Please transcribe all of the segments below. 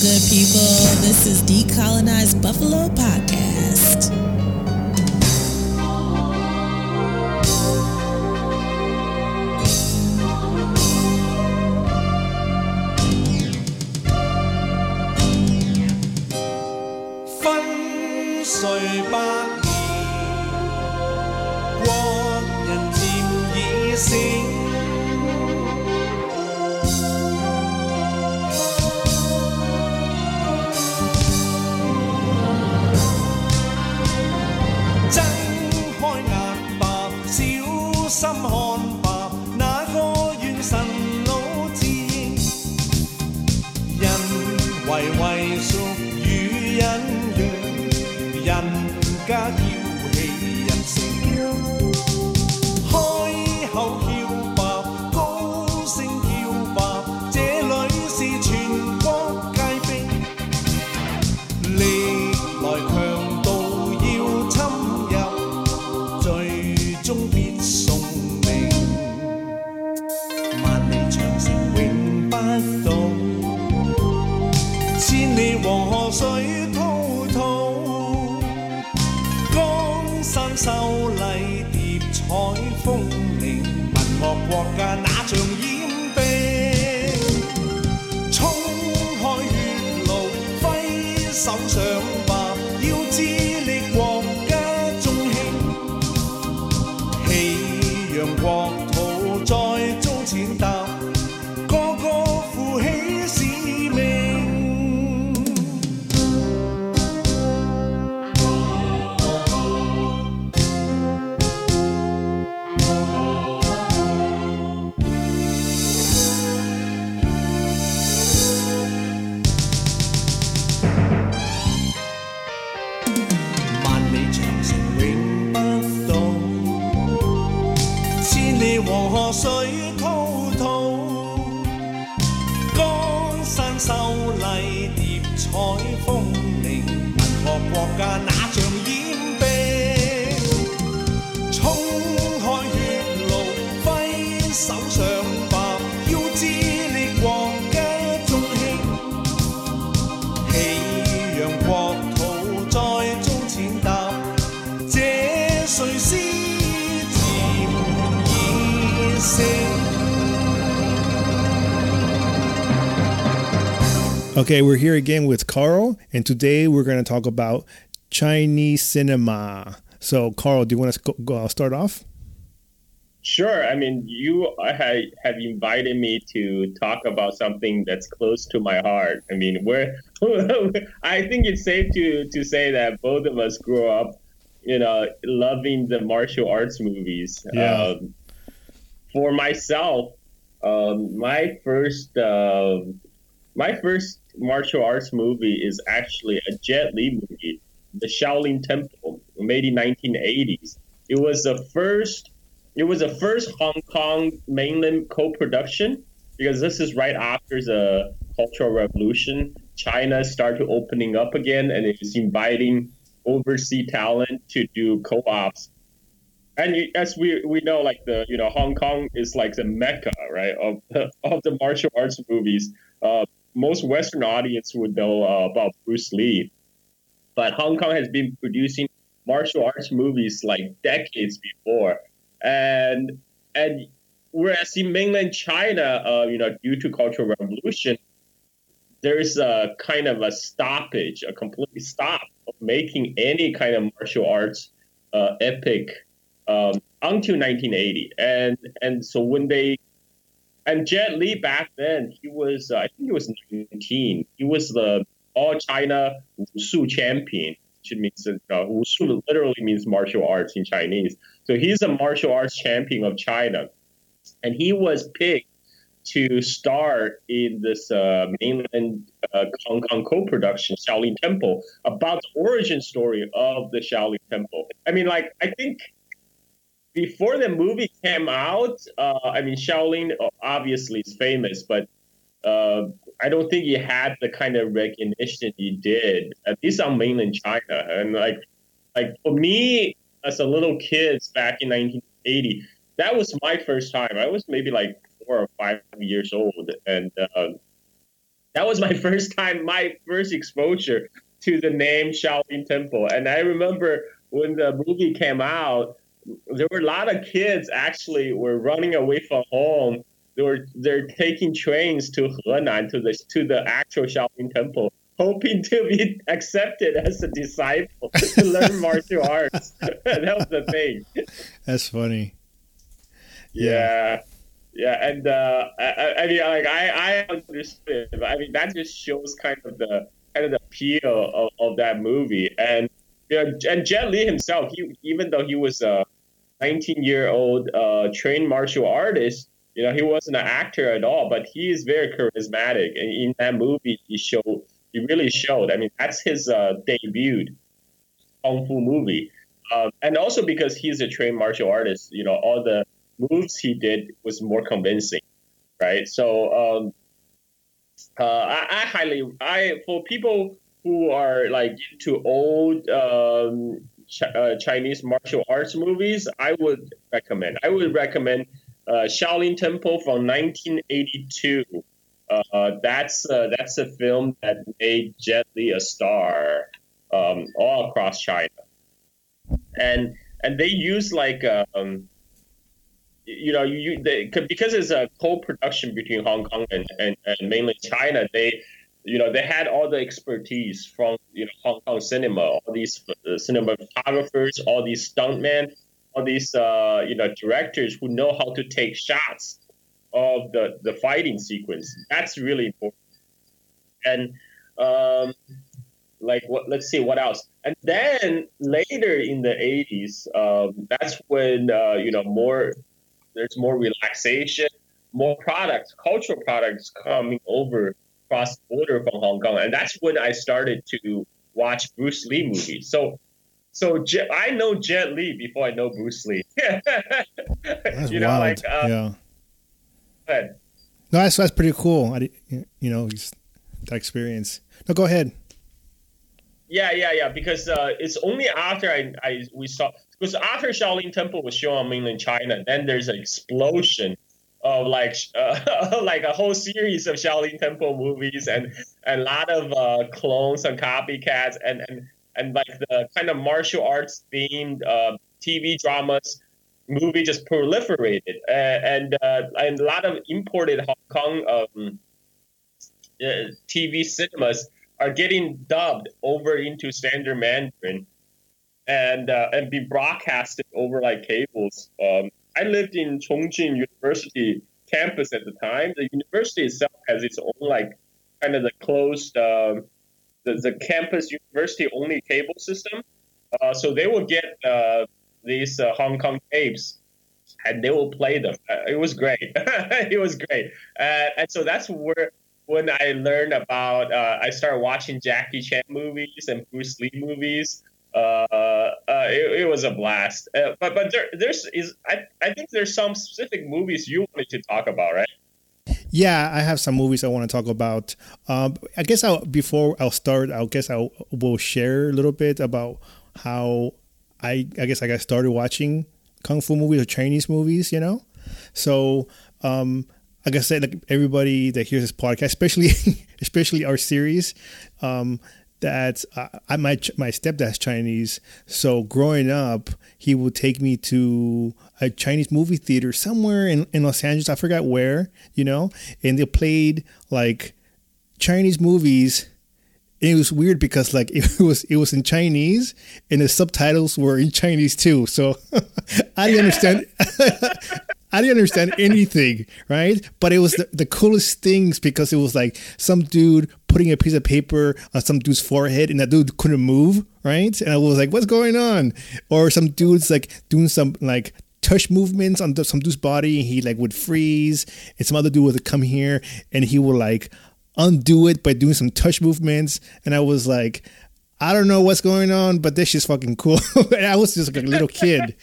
good people? This is Decolonized Buffalo Podcast. Okay, we're here again with Carl, and today we're going to talk about Chinese cinema. So, Carl, do you want to go, go, start off? Sure. I mean, you have invited me to talk about something that's close to my heart. I mean, we're, I think it's safe to, to say that both of us grew up, you know, loving the martial arts movies. Yeah. Um, for myself, um, my first uh, my first martial arts movie is actually a Jet Li movie, The Shaolin Temple, made in 1980s. It was the first. It was the first Hong Kong mainland co-production because this is right after the Cultural Revolution. China started opening up again, and it was inviting overseas talent to do co-ops. And as we we know, like the you know Hong Kong is like the mecca, right, of of the martial arts movies. Uh, most Western audience would know uh, about Bruce Lee, but Hong Kong has been producing martial arts movies like decades before, and and whereas in mainland China, uh, you know, due to Cultural Revolution, there is a kind of a stoppage, a complete stop of making any kind of martial arts uh, epic um, until 1980, and and so when they and Jet Li back then, he was, uh, I think he was 19. He was the all China Wushu champion, which means uh, Wushu literally means martial arts in Chinese. So he's a martial arts champion of China. And he was picked to star in this uh, mainland uh, Hong Kong co-production, Shaolin Temple, about the origin story of the Shaolin Temple. I mean, like, I think before the movie came out, uh, I mean, Shaolin obviously is famous, but uh, I don't think he had the kind of recognition he did, at least on mainland China. And like, like for me, as a little kid back in 1980, that was my first time. I was maybe like four or five years old, and uh, that was my first time, my first exposure to the name Shaolin Temple. And I remember when the movie came out, there were a lot of kids actually were running away from home. They were they're taking trains to Henan to the to the actual Shaolin Temple, hoping to be accepted as a disciple to learn martial arts. that was the thing. That's funny. Yeah. Yeah, and uh, I, I mean, like I, I understood. I mean, that just shows kind of the kind of the appeal of, of that movie. And you know, and Jet Li himself, he even though he was a 19 year old uh, trained martial artist, you know, he wasn't an actor at all, but he is very charismatic. And in that movie, he showed, he really showed. I mean, that's his uh, debut kung fu movie. Um, and also because he's a trained martial artist, you know, all the moves he did was more convincing, right? So um, uh, I, I, highly, I for people who are like into old um, Ch- uh, Chinese martial arts movies, I would recommend. I would recommend uh, Shaolin Temple from 1982. Uh, that's uh, that's a film that made Jet Li a star um, all across China, and and they use like um, you know you they, because it's a co-production between Hong Kong and, and, and China. They you know, they had all the expertise from you know Hong Kong cinema, all these uh, cinematographers, all these stuntmen, all these uh, you know directors who know how to take shots of the the fighting sequence. That's really important. And um, like what? Let's see what else. And then later in the '80s, um, that's when uh, you know more there's more relaxation, more products, cultural products coming over cross border from Hong Kong, and that's when I started to watch Bruce Lee movies. So, so Jet, I know Jet Li before I know Bruce Lee. that's you know, wild. like um, yeah. Ahead. No, that's that's pretty cool. I, you know, that experience. No, go ahead. Yeah, yeah, yeah. Because uh, it's only after I, I we saw because after Shaolin Temple was shown on mainland China, then there's an explosion of like uh, like a whole series of Shaolin Temple movies and, and a lot of uh, clones and copycats and, and and like the kind of martial arts themed uh, TV dramas movie just proliferated uh, and uh, and a lot of imported Hong Kong um, uh, TV cinemas are getting dubbed over into standard Mandarin and and be broadcasted over like cables. Um, I lived in Chongqing University campus at the time. The university itself has its own like kind of the closed um, the, the campus university only cable system. Uh, so they will get uh, these uh, Hong Kong tapes and they will play them. Uh, it was great. it was great. Uh, and so that's where when I learned about uh, I started watching Jackie Chan movies and Bruce Lee movies. Uh, uh, it, it, was a blast. Uh, but but there, there's is I, I think there's some specific movies you wanted to talk about, right? Yeah, I have some movies I want to talk about. Um, I guess I'll before I'll start. I guess I will share a little bit about how I I guess I got started watching kung fu movies or Chinese movies. You know, so um, like I said, like everybody that hears this podcast, especially especially our series, um, that uh, I my my stepdad's Chinese, so growing up, he would take me to a Chinese movie theater somewhere in, in Los Angeles. I forgot where, you know, and they played like Chinese movies. And it was weird because like it was it was in Chinese and the subtitles were in Chinese too. So I didn't understand I didn't understand anything, right? But it was the, the coolest things because it was like some dude putting a piece of paper on some dude's forehead and that dude couldn't move, right? And I was like, what's going on? Or some dude's like doing some like touch movements on some dude's body and he like would freeze and some other dude would come here and he would like undo it by doing some touch movements and I was like I don't know what's going on but this is fucking cool and I was just like a little kid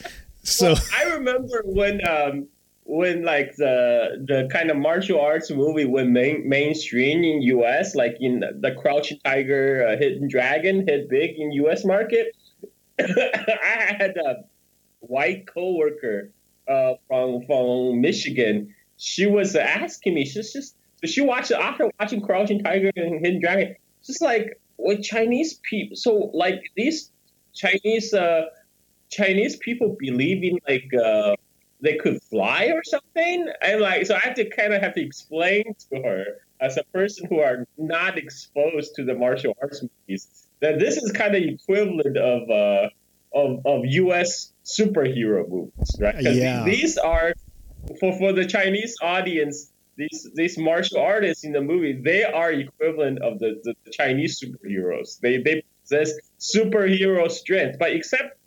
so well, I remember when um when like the the kind of martial arts movie went main, mainstream in US, like in the Crouching Tiger, uh, Hidden Dragon hit big in US market. I had a white coworker uh, from from Michigan. She was asking me, she's just so she watched after watching Crouching Tiger and Hidden Dragon. Just like with Chinese people, so like these Chinese uh, Chinese people believe in like uh, they could fly or something, and like so I have to kind of have to explain to her as a person who are not exposed to the martial arts movies that this is kind of equivalent of uh, of of U.S. superhero movies, right? Yeah. These are for for the Chinese audience. These these martial artists in the movie, they are equivalent of the, the, the Chinese superheroes. They they possess superhero strength, but except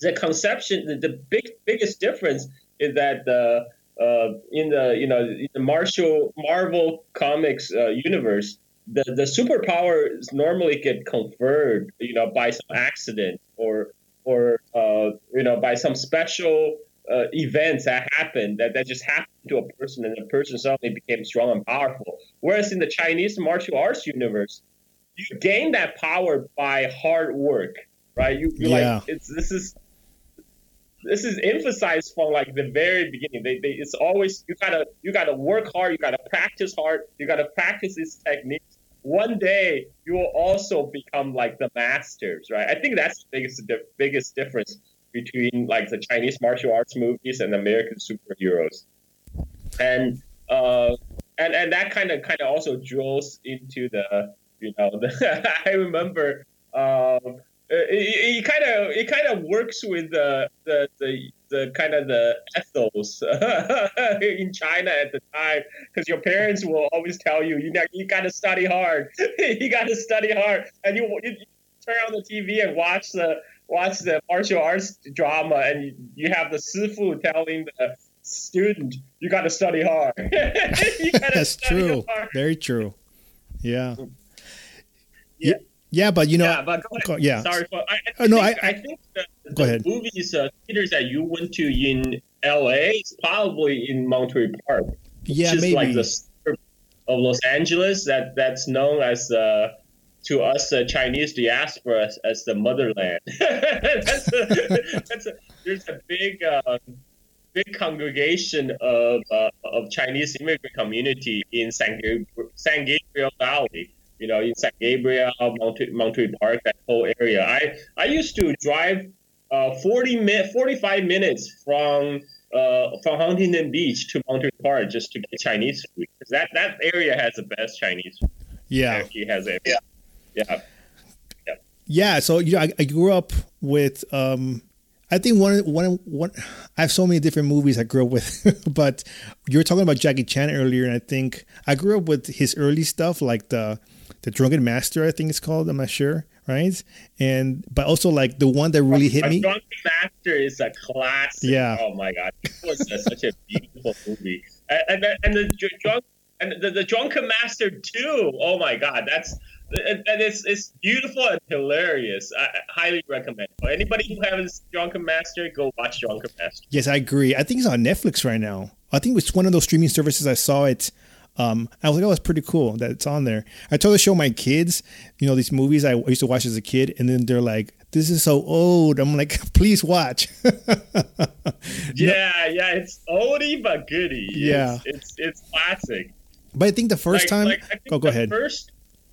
the conception, the, the big biggest difference is that the uh, in the you know in the Martial Marvel comics uh, universe, the the superpowers normally get conferred you know by some accident or or uh, you know by some special uh, events that happened that, that just happened to a person and the person suddenly became strong and powerful. Whereas in the Chinese martial arts universe, you gain that power by hard work, right? You you Yeah. like it's this is this is emphasized from like the very beginning. They, they it's always you gotta you gotta work hard, you gotta practice hard, you gotta practice these techniques. One day you will also become like the masters, right? I think that's the biggest di- biggest difference between like the Chinese martial arts movies and American superheroes, and uh, and and that kind of kind of also draws into the you know the, I remember um, Uh, it kind of it kind of works with the the the, the kind of the ethos in China at the time because your parents will always tell you you got you got to study hard you got to study hard and you, you turn on the TV and watch the watch the martial arts drama and you, you have the sifu telling the student you got to study hard That's study true. hard. Very true. Yeah. Mm. Yeah. Yeah, but you know, yeah, but go ahead. yeah. Sorry for. I, I Oh, no, think, I- I, think the, Go the ahead. movies uh, theaters that you went to in L.A. is probably in Monterey Park. yeah, which is maybe. like the suburb of Los Angeles that that's known as uh, to us uh, Chinese diaspora as, as the motherland. that's a, that's a, there's a big uh, big congregation of uh, of Chinese immigrant community in San Gabriel, San Gabriel Valley. You know, in San Gabriel, Monterey, Monterey Park, that whole area. I I used to drive uh, 40 minutes, 45 minutes from uh, from Huntington Beach to Monterey Park just to get Chinese food. 'Cause that that area has the best Chinese food. yeah. It has a yeah. yeah. Yeah, so you know, I, I grew up with. Um, I think one one one. I have so many different movies I grew up with, but you were talking about Jackie Chan earlier, and I think I grew up with his early stuff, like the the Drunken Master. I think it's called. I'm not sure, right? And but also like the one that really hit A me. Drunken Master is a classic. Yeah. Oh my god, it was a- such a beautiful movie. And and the, and the drunk and the, the Drunken Master too. Oh my god, that's and it's it's beautiful and hilarious. I, highly recommend. For anybody who hasn't Drunken Master, go watch Drunken Master. Yes, I agree. I think it's on Netflix right now. I think it's one of those streaming services. I saw it. Um, I was like, oh, it's pretty cool that it's on there. I told to show my kids, you know, these movies I used to watch as a kid, and then they're like, this is so old. I'm like, please watch. Yeah, yeah, it's oldie but goodie. Yeah. it's it's classic. but I think the first Like- time, like, oh, go the ahead. First,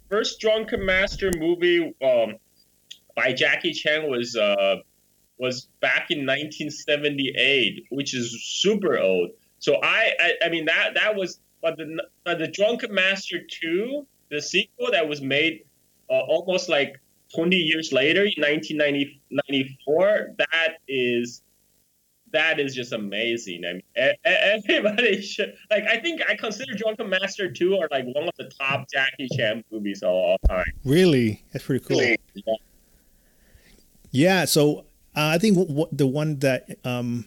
first Drunken Master movie um, by Jackie Chan was uh, was back in 1978, which is super old. So I, I, I mean that that was, but the but the Drunken Master two, the sequel that was made uh, almost like 20 years later in 1994, that is that is just amazing. I mean, everybody should like. I think I consider Drunken Master two are like one of the top Jackie Chan movies of all time. Really, that's pretty cool. Yeah. Yeah, so uh, I think w- w- the one that um,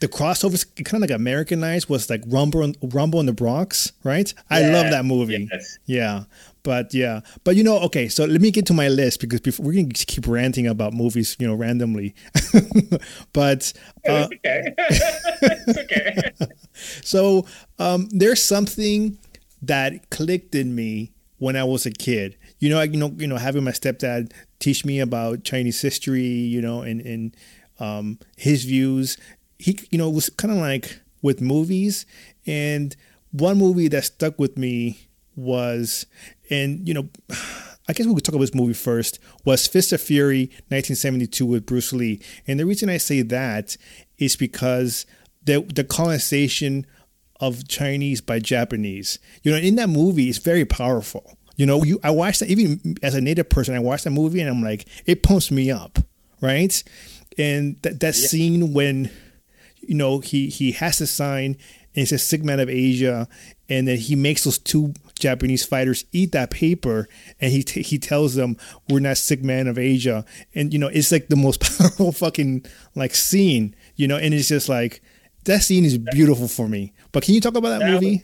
the crossovers kind of like Americanized was like Rumble, in- Rumble in the Bronx, right? I love that movie. yes. Yeah, but yeah, but you know, okay, so let me get to my list because before, we're gonna keep ranting about movies, you know, randomly. but uh, it's okay. it's okay. so um, there's something that clicked in me when I was a kid. You know, I, you know, you know, having my stepdad teach me about Chinese history, you know, and and um, his views. He, you know, it was kind of like with movies, and one movie that stuck with me was, and you know, I guess we could talk about this movie first. Was Fist of Fury, 1972, with Bruce Lee, and the reason I say that is because the the colonization of Chinese by Japanese. You know, in that movie, it's very powerful. You know, you I watched that even as a native person, I watched that movie and I'm like, it pumps me up, right? And that that yeah. scene when, you know, he he has to sign and it says sick man of Asia, and then he makes those two Japanese fighters eat that paper, and he t- he tells them we're not sick man of Asia, and you know it's like the most powerful fucking like scene, you know, and it's just like that scene is beautiful for me. But can you talk about that, that movie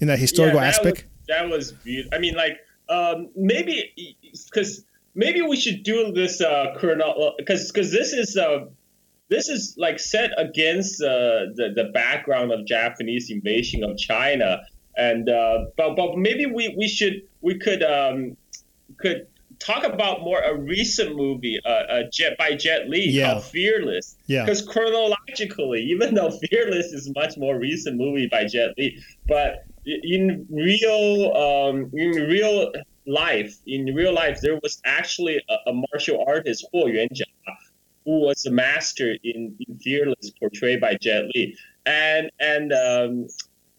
in that historical yeah, that aspect? Was, that was beautiful. I mean, like um, maybe because maybe we should do this uh, because because this is uh, this is like set against uh, the the background of Japanese invasion of China, and uh, but but maybe we we should we could um, could talk about more a recent movie uh, uh, Jet by Jet Li yeah. called Fearless. Yeah. Because chronologically, even though Fearless is much more recent movie by Jet Li, but in real um, in real life, in real life, there was actually a, a martial artist Huo Yuanjia who was a master in, in Fearless, portrayed by Jet Li, and and um,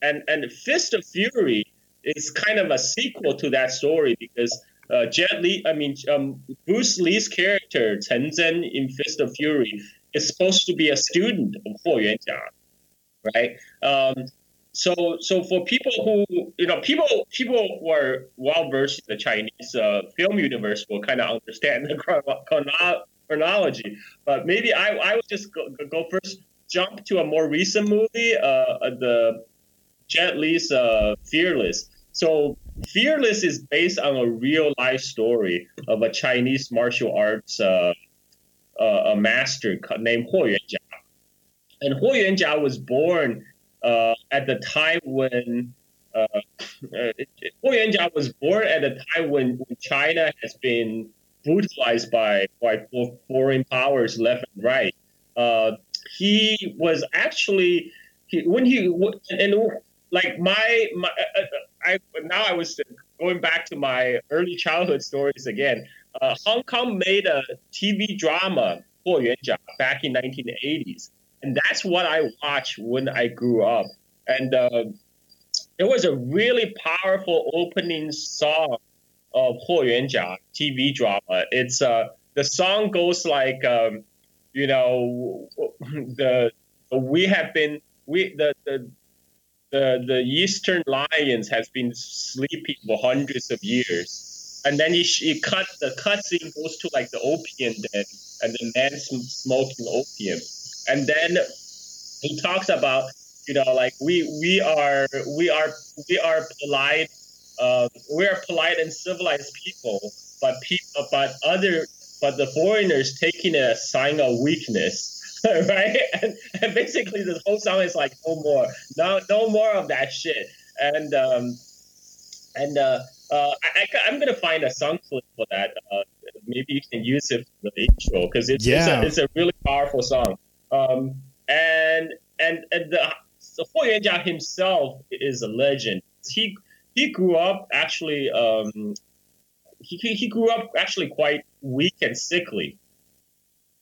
and and Fist of Fury is kind of a sequel to that story because uh, Jet Li, I mean, um, Bruce Lee's character Chen Zhen in Fist of Fury is supposed to be a student of Huo Yuanjia, right? Um, so, so for people who, you know, people people who are well versed in the Chinese uh, film universe will kind of understand the chrono- chronology. But maybe I, I would just go, go first, jump to a more recent movie, uh, the Jet Li's uh, Fearless. So Fearless is based on a real life story of a Chinese martial arts uh, uh, a master named Huo Yuanjia. And Huo Yuanjia was born uh, at the time when uh, uh, Huo Yuanjia was born at a time when China has been brutalized by, by foreign powers left and right. Uh, he was actually he, when he and like my my uh, uh, I now I was going back to my early childhood stories again. Uh, Hong Kong made a TV drama Huo Yuanjia back in 1980s, and that's what I watched when I grew up. And uh, it was a really powerful opening song of Huo Yuanjia TV drama. It's uh, the song goes like, um, you know, the we have been we the the the, the eastern lions has been sleeping for hundreds of years and then he, he cut the cutscene goes to like the opium den and the man smoking opium and then he talks about you know like we we are we are we are polite uh, we are polite and civilized people, but people, but other, but the foreigners taking it as a sign of weakness, right? And, and basically, the whole song is like, no more, no, no more of that shit. And um, and uh, uh, I, am gonna find a song clip for that. Uh, maybe you can use it for the intro because it's, yeah. it's, a, it's a really powerful song. Um, and and and the, the Huo Yuanjia himself is a legend. He he grew up actually. Um, he, he grew up actually quite weak and sickly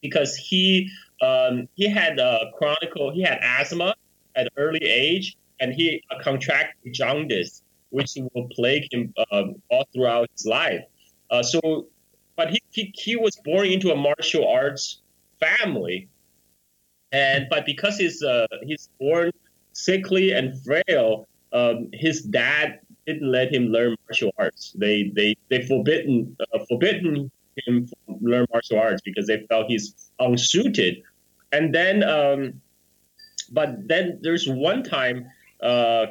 because he um, he had a chronicle he had asthma at an early age and he contracted jaundice which will plague him um, all throughout his life uh, so but he, he, he was born into a martial arts family and but because he's uh, he's born sickly and frail um, his dad didn't let him learn martial arts. They they they forbidden uh, forbidden him learn martial arts because they felt he's unsuited. And then, um, but then there's one time uh,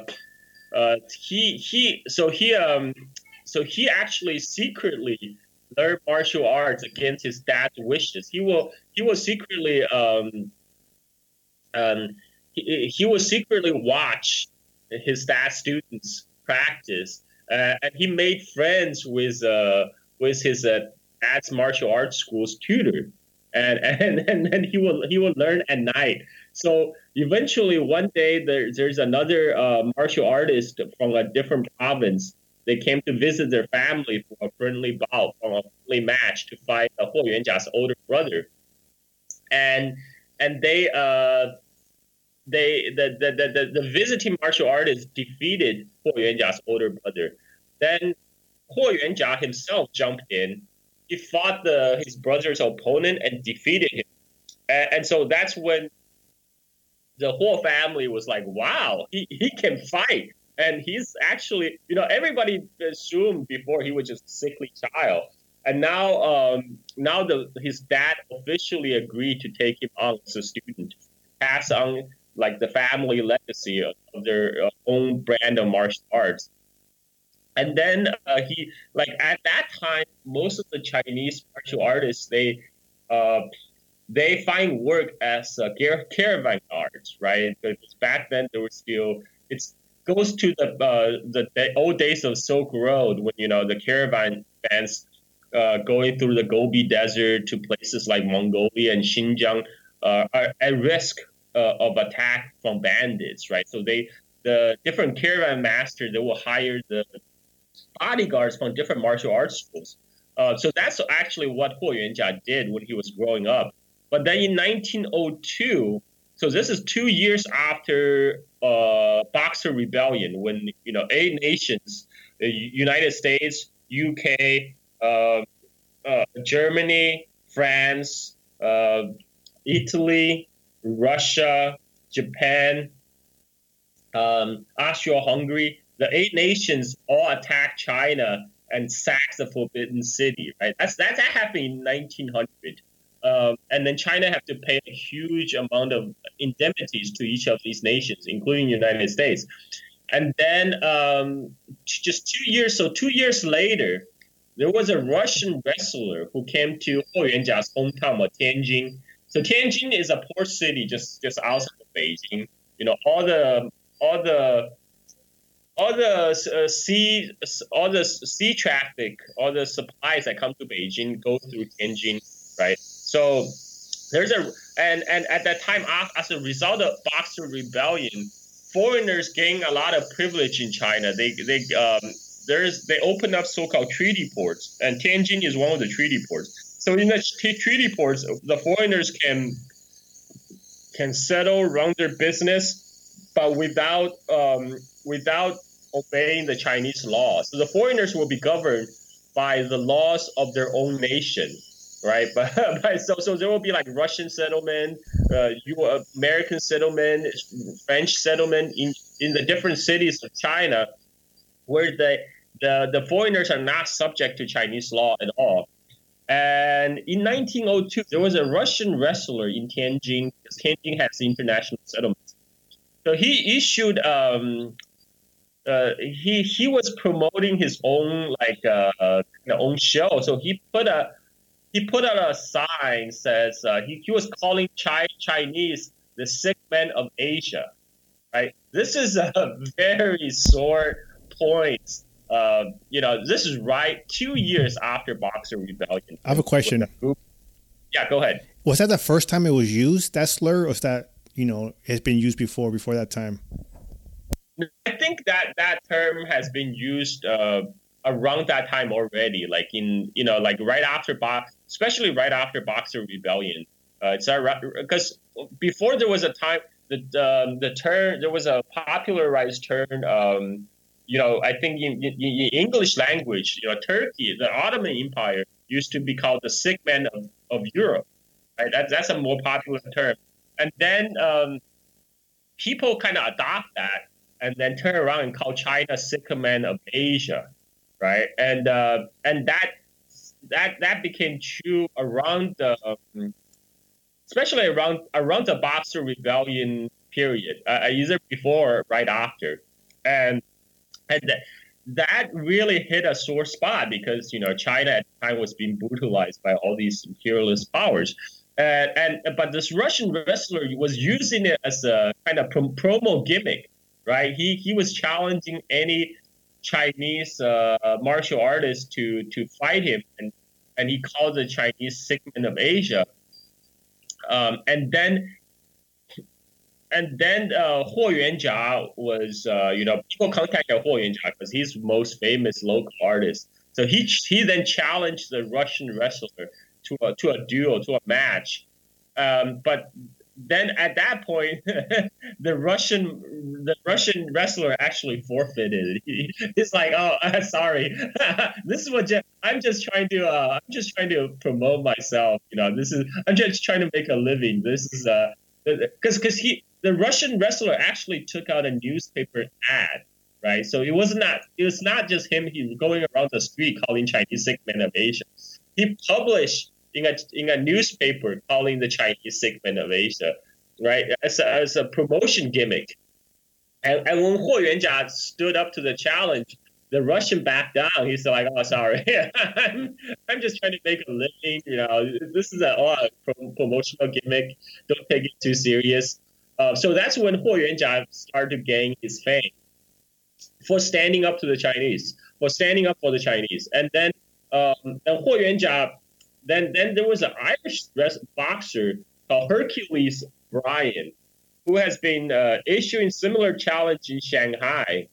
uh, he he so he um so he actually secretly learned martial arts against his dad's wishes. He will he will secretly um um he, he will secretly watch his dad's students practice, uh, and he made friends with uh, with his uh, martial arts school's tutor. and and and then he will he will learn at night. So eventually, one day there, there's another uh, martial artist from a different province. They came to visit their family for a friendly bout, for a friendly match to fight uh, Huo Yuanjia's older brother, and and they uh they the the, the, the, visiting martial artist defeated Huo Yuanjia's older brother. Then Huo Yuanjia himself jumped in. He fought the his brother's opponent and defeated him. And, and so that's when the whole family was like, wow, he, he can fight. And he's actually, you know, everybody assumed before he was just a sickly child. And now, um, now the his dad officially agreed to take him on as a student, pass on like the family legacy of, their uh, own brand of martial arts. And then uh, he, like at that time, most of the Chinese martial artists they uh, they find work as uh, caravan guards, right? Because back then there were still it goes to the, uh, the, the old days of Silk Road when you know the caravan bands uh, going through the Gobi Desert to places like Mongolia and Xinjiang uh, are at risk uh, of attack from bandits, right? So they the different caravan masters they will hire the bodyguards from different martial arts schools. Uh, so that's actually what Huo Yuanjia did when he was growing up. But then in 1902, so this is two years after uh, Boxer Rebellion, when you know eight nations, the United States, UK, uh, uh, Germany, France, uh, Italy, Russia, Japan, um, Austria-Hungary, the eight nations all attacked China and sacked the Forbidden City. Right? That's that, that happened in 1900. Um, and then China have to pay a huge amount of indemnities to each of these nations, including the United States. And then um, just two years, so two years later, there was a Russian wrestler who came to Huo Yuanjia's hometown of Tianjin. So Tianjin is a port city just just outside of Beijing. You know, all the all the all the uh, sea all the sea traffic, all the supplies that come to Beijing go through Tianjin, right? So there's a and and at that time, as a result of Boxer Rebellion, foreigners gain a lot of privilege in China. They they um, there's they open up so-called treaty ports, and Tianjin is one of the treaty ports. So in the treaty ports, the foreigners can can settle, run their business, but without um, without obeying the Chinese law. So the foreigners will be governed by the laws of their own nation right? But, but so so there will be like Russian settlement, uh, you American settlement, French settlement in in the different cities of China, where the the the foreigners are not subject to Chinese law at all. And in 1902, there was a Russian wrestler in Tianjin because Tianjin has international settlements. So he issued um, uh, he he was promoting his own like uh, own show. So he put a he put out a sign says uh, he, he was calling Chi- Chinese the sick men of Asia. Right. This is a very sore point. Uh, you know, this is right two years after Boxer Rebellion. I have a question. Yeah, go ahead. Was that the first time it was used, that slur, or was that, you know, it's been used before, before that time? I think that that term has been used uh, around that time already, like in you know, like right after box, especially right after Boxer Rebellion. Uh, it's because before there was a time the um, the term there was a popularized term. Um, you know, I think in, in, in, English language, you know, Turkey, the Ottoman Empire used to be called the sick man of, of Europe. Right? That, that's a more popular term. And then um, people kind of adopt that and then turn around and call China sick man of Asia right? And uh, and that that that became true around the, um, especially around around the Boxer Rebellion period, uh, either before or right after, and and that, that really hit a sore spot because you know China at the time was being brutalized by all these imperialist powers. And, and but this Russian wrestler was using it as a kind of promo gimmick, right? He he was challenging any Chinese uh, martial artist to to fight him, and and he called the Chinese man of Asia. um, and then and then uh, Huo Yuanjia was, uh, you know, people contacted Huo Yuanjia because he's most famous local artist. So he he then challenged the Russian wrestler to a to a duel, to a match. Um, but then at that point, the Russian the Russian wrestler actually forfeited. He, he's like, "Oh, uh, sorry, this is what I'm just trying to uh, I'm just trying to promote myself. You know, this is I'm just trying to make a living. This is uh, because because he the Russian wrestler actually took out a newspaper ad." Right, so it was not it was not just him. He was going around the street calling Chinese sick men of Asia. He published in a in a newspaper calling the Chinese segment of Asia, right, as a, as a promotion gimmick. And, and when Huo Yuanjia stood up to the challenge, the Russian backed down. He's like, "Oh, sorry, I'm, I'm just trying to make a living. You know, this is a, oh, a promotional gimmick. Don't take it too serious." Uh, so that's when Huo Yuanjia started to gain his fame for standing up to the Chinese, for standing up for the Chinese, and then um, and Huo Yuanjia then then there was an Irish boxer called Hercules O'Brien, who has been uh, issuing similar challenge in Shanghai.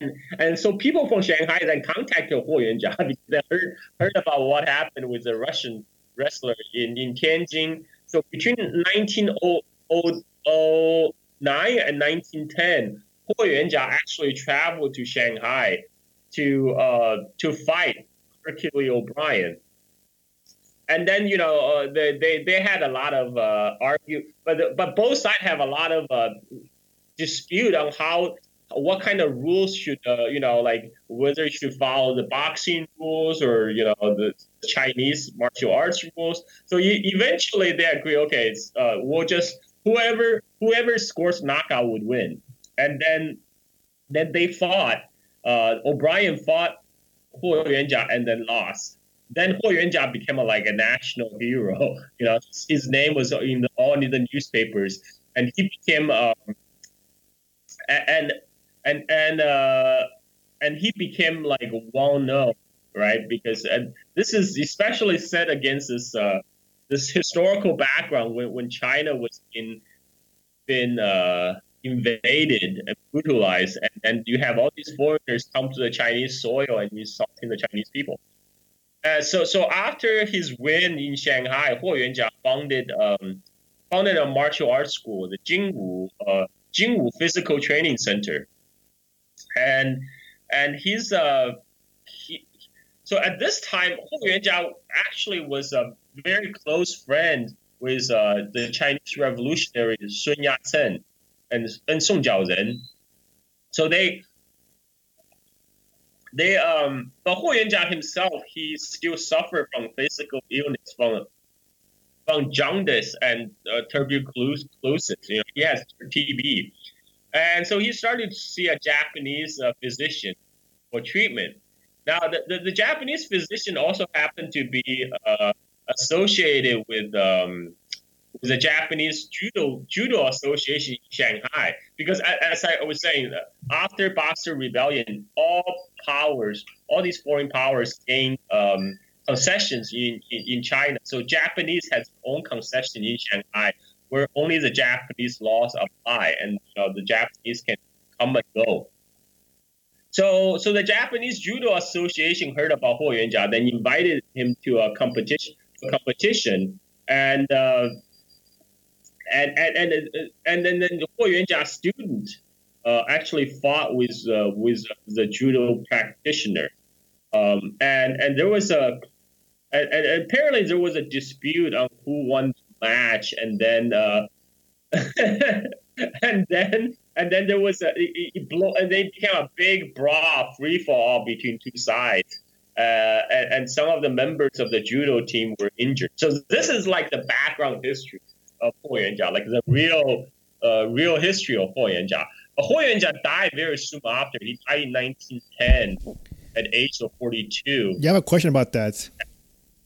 And, and, so people from Shanghai then contacted Huo Yuanjia because they heard, heard about what happened with the Russian wrestler in, in Tianjin. So between 1909 and 1910, Huo Yuanjia actually traveled to Shanghai to uh, to fight Hercule O'Brien. And then you know uh, they, they they had a lot of uh, argue, but but both sides have a lot of uh, dispute on how what kind of rules should uh, you know like whether you should follow the boxing rules or you know the Chinese martial arts rules. So you, eventually they agree. Okay, it's uh, we'll just whoever whoever scores knockout would win. And then then they fought. Uh, O'Brien fought Huo Yuanjia and then lost. Then Huo Yuanjia became a, like a national hero. You know, his name was in the, all in the newspapers, and he became um, and and and uh, and he became like well known, right? Because and this is especially set against this uh, this historical background when, when China was in been uh, invaded and brutalized, and, and you have all these foreigners come to the Chinese soil and insulting the Chinese people. Uh, so, so after his win in Shanghai, Huo Yuanjia founded um, founded a martial arts school, the Jingwu uh, Jingwu Physical Training Center, and and he's uh he, so at this time Huo Yuanjia actually was a very close friend with uh, the Chinese revolutionary Sun Yat-sen, and and Song Jiaoren. So they they um but Huo Yuanjia himself he still suffered from physical illness from from jaundice and uh, tuberculosis. You know, he has TB, and so he started to see a Japanese uh, physician for treatment. Now, the, the, the, Japanese physician also happened to be uh, associated with um, the Japanese Judo Judo Association in Shanghai. Because as I was saying, after Boxer Rebellion, all powers, all these foreign powers gained um, concessions in, in, in, China. So Japanese has own concession in Shanghai where only the Japanese laws apply and you know, the Japanese can come and go. So, so the Japanese Judo Association heard about Huo Yuanjia, then invited him to a competition, competition, and uh, and and and, and then, then the Huo Yuanjia student uh, actually fought with uh, with the judo practitioner, um, and and there was a and, and, apparently there was a dispute on who won the match, and then uh, and then and then there was a it, it blow, and they became a big brawl, free fall between two sides. Uh, and, and, some of the members of the judo team were injured. So this is like the background history of Huo Yuanjia, like the real uh, real history of Huo Yuanjia. But Huo Yuanjia died very soon after. He died in 1910 at age of 42. You have a question about that?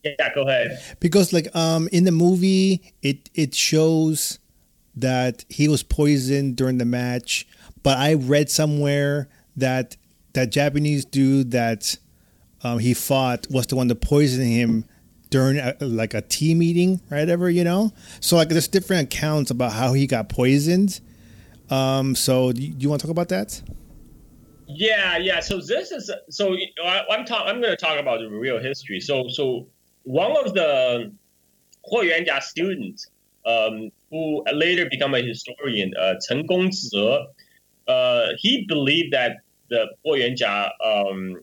Yeah, go ahead. Because like um in the movie, it it shows that he was poisoned during the match, but I read somewhere that that Japanese dude that um, he fought was the one that poisoned him during a, like a tea meeting, right? Ever, you know? So like, there's different accounts about how he got poisoned. Um, so do you, want to talk about that? Yeah, yeah. So this is so I'm talk, I'm going to talk about the real history. So so one of the Huo Yuanjia students um, who later become a historian, uh, Chen Gongzhe, uh, he believed that the Huo Yuanjia. Um,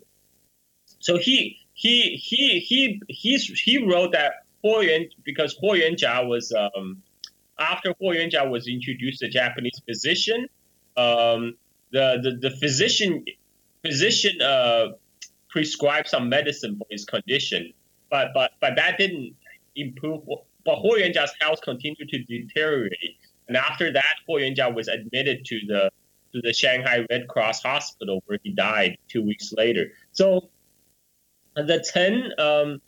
so he he he he he's, he wrote that Huo Yuan because Huo Yuanjia was um, after Huo Yuanjia was introduced, a Japanese physician. Um, the, the, the physician physician uh, prescribed some medicine for his condition, but but but that didn't improve. But Huo Yuanjia's health continued to deteriorate, and after that, Huo Yuanjia was admitted to the to the Shanghai Red Cross Hospital where he died two weeks later. So the ten. Um,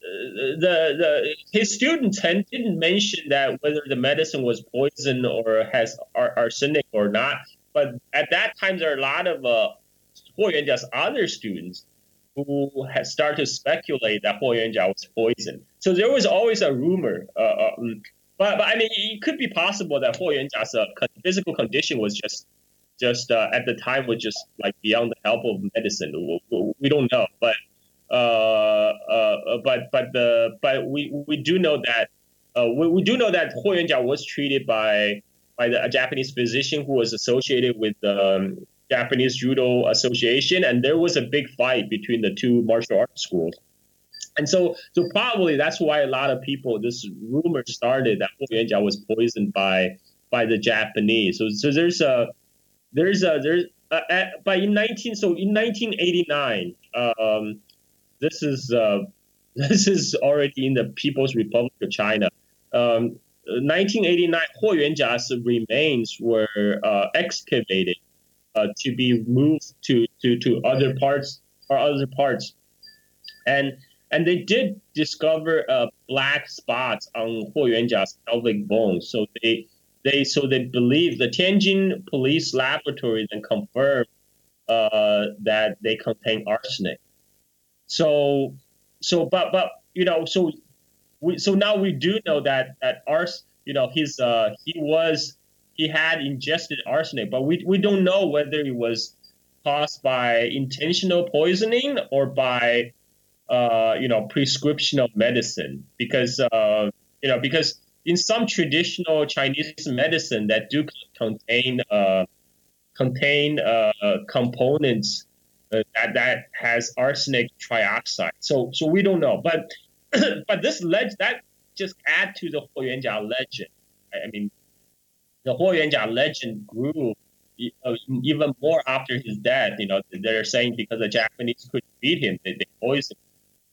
the the his student Chen didn't mention that whether the medicine was poison or has arsenic or not. But at that time, there are a lot of uh, Huo Yuanjia's other students who had started to speculate that Huo Yuanjia was poisoned. So there was always a rumor. Uh, um, but, but I mean, it could be possible that Huo Yuanjia's uh, physical condition was just just uh, at the time was just like beyond the help of medicine. We, we don't know, but but but the but we we do know that uh, we, we do know that Huo Yuanjia was treated by by the, a Japanese physician who was associated with the um, Japanese Judo Association, and there was a big fight between the two martial arts schools. And so, so probably that's why a lot of people, this rumor started that Huo was poisoned by by the Japanese. So, so there's a there's a there's uh, at, by in 19 so in 1989, um, this is uh, this is already in the People's Republic of China. Um, 1989, Huo Yuanjia's remains were uh, excavated uh, to be moved to, to, to other parts or other parts, and and they did discover uh, black spots on Huo Yuanjia's pelvic bones. So they they so they believe the Tianjin police laboratory then confirmed uh, that they contain arsenic. So so but but you know so we, so now we do know that that ars, you know, his uh, he was he had ingested arsenic, but we we don't know whether it was caused by intentional poisoning or by uh, you know prescription of medicine because uh, you know because in some traditional Chinese medicine that do contain uh, contain uh, components that that has arsenic trioxide. So so we don't know, but but this leg that just add to the Huo Yuanjia legend. I mean, the Huo Yuanjia legend grew uh, even more after his death. You know, they're saying because the Japanese couldn't beat him, they, they poisoned,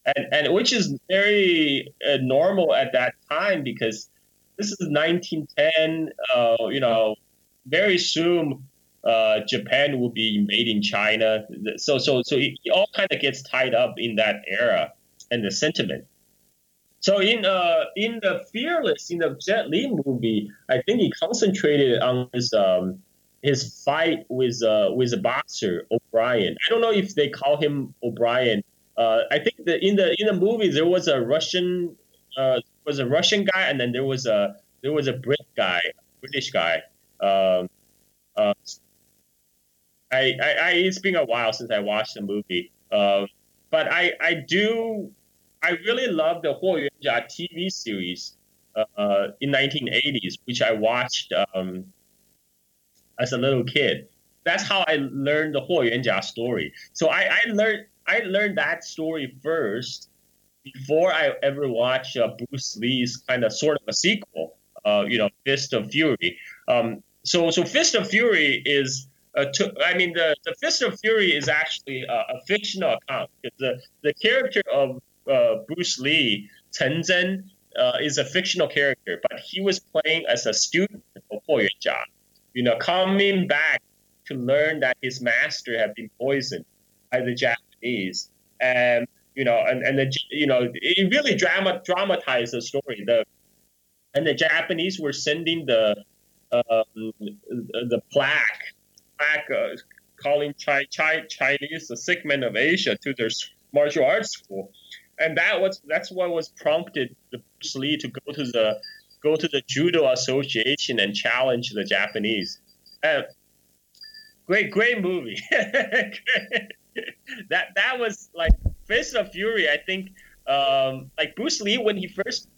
and and which is very uh, normal at that time because this is 1910. Uh, you know, very soon. Uh, Japan will be made in China, so so so it all kind of gets tied up in that era and the sentiment. So in uh in the Fearless in the Jet Li movie, I think he concentrated on his um his fight with uh with a boxer O'Brien. I don't know if they call him O'Brien. Uh, I think that in the in the movie there was a Russian uh was a Russian guy and then there was a there was a Brit guy, British guy. Um, uh, I, I, I it's been a while since I watched the movie. Uh, but I I do I really love the Huo Yuanjia TV series uh, in 1980s, which I watched um, as a little kid. That's how I learned the Huo Yuanjia story. So I, I learned I learned that story first before I ever watched uh, Bruce Lee's kind of sort of a sequel, uh, you know, Fist of Fury. Um, so so Fist of Fury is uh, I mean, the, the Fist of Fury is actually a, fictional account the, the character of uh, Bruce Lee, Chen Zhen, uh, is a fictional character, but he was playing as a student of Huo Yuanjia. You know, coming back to learn that his master had been poisoned by the Japanese, and you know, and and the you know, it really drama dramatized the story. The and the Japanese were sending the um, the plaque plaque uh, calling Chi, Chi, Chinese the sick men of Asia to their martial arts school and that was that's what was prompted Bruce Lee to go to the go to the Judo Association and challenge the Japanese. Uh, great, great movie. that that was like Fist of Fury. I think um, like Bruce Lee when he first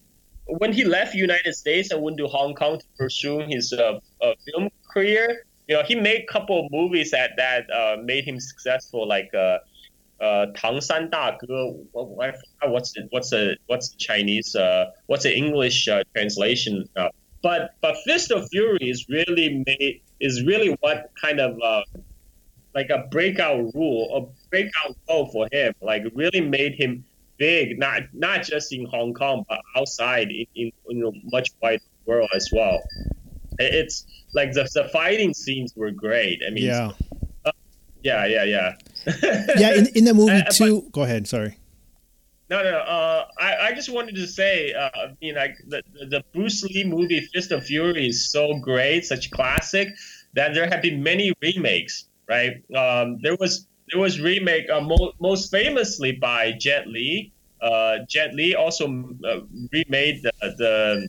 when he left United States and went to Hong Kong to pursue his uh, uh, film career You know, he made a couple of movies that that uh, made him successful, like uh, uh, 唐山大哥. What, what's the, what's the what's the Chinese uh, what's the English uh, translation? Uh, but but Fist of Fury is really made is really what kind of uh, like a breakout rule, a breakout role for him. Like really made him big, not not just in Hong Kong, but outside in, in, in a much wider world as well. It's like the, the fighting scenes were great. I mean, yeah, uh, yeah, yeah, yeah. yeah, in, in the movie uh, too. But, go ahead. Sorry. No, no. Uh, I, I just wanted to say, uh, you know, like the, the Bruce Lee movie Fist of Fury is so great, such classic, that there have been many remakes. Right? Um, there was there was remake uh, mo- most famously by Jet Li. Uh, Jet Li also uh, remade the, the,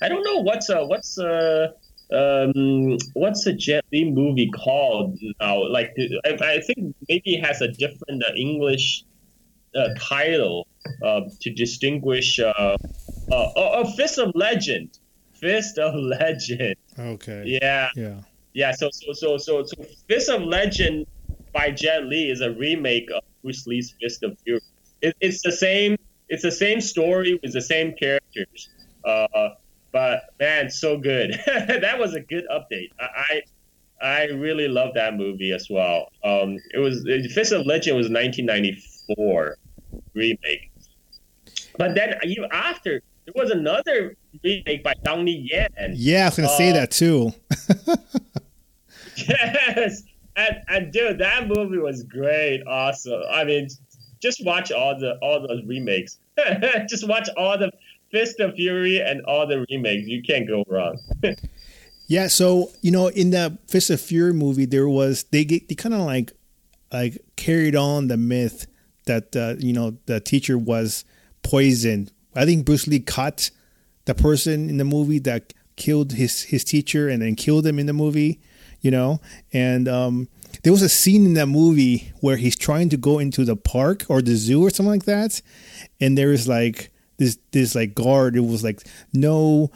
I don't know what's a what's a um, what's a Jet Li movie called now? Like I, I think maybe it has a different uh, English uh, title uh, to distinguish. Uh, oh, Fist of Legend. Fist of Legend. Okay. Yeah. Yeah. Yeah. So so so so so Fist of Legend by Jet Li is a remake of Bruce Lee's Fist of Fury. It, it's the same. It's the same story with the same characters. Uh, but man, so good. that was a good update. I, I, I really love that movie as well. Um, it was Fist of Legend was 1994 remake. But then even after there was another remake by Donnie Yen. Yeah, I was gonna uh, say that too. yes, and, and dude, that movie was great. Awesome. I mean, just watch all the all the remakes. just watch all the Fist of Fury and all the remakes. You can't go wrong. yeah. So you know, in the Fist of Fury movie, there was they get they kind of like like carried on the myth that uh, you know the teacher was poisoned. I think Bruce Lee caught the person in the movie that killed his his teacher and then killed him in the movie you know and um, there was a scene in that movie where he's trying to go into the park or the zoo or something like that and there is like this this like guard it was like no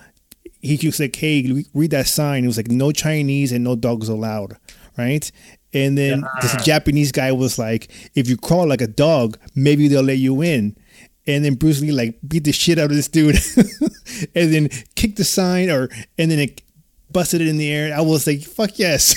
he was like hey read that sign. It was like no chinese and no dogs allowed right? And then yeah. this japanese guy was like if you crawl like a dog maybe they'll let you in. And then Bruce Lee like beat the shit out of this dude, and then kicked the sign, or and then it busted it in the air. I was like, "Fuck yes,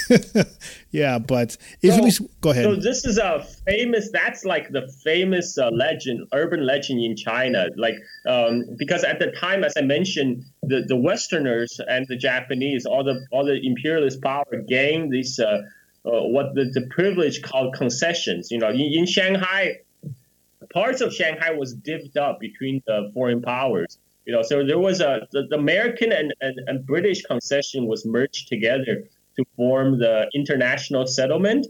yeah." But if so, go ahead. So this is a famous. That's like the famous uh, legend, urban legend in China. Like um, because at the time, as I mentioned, the, the Westerners and the Japanese, all the all the imperialist power gained this uh, uh, what the, the privilege called concessions. You know, in, in Shanghai, parts of Shanghai was divvied up between the foreign powers you know, so there was a the, the American and, and, and British concession was merged together to form the international settlement.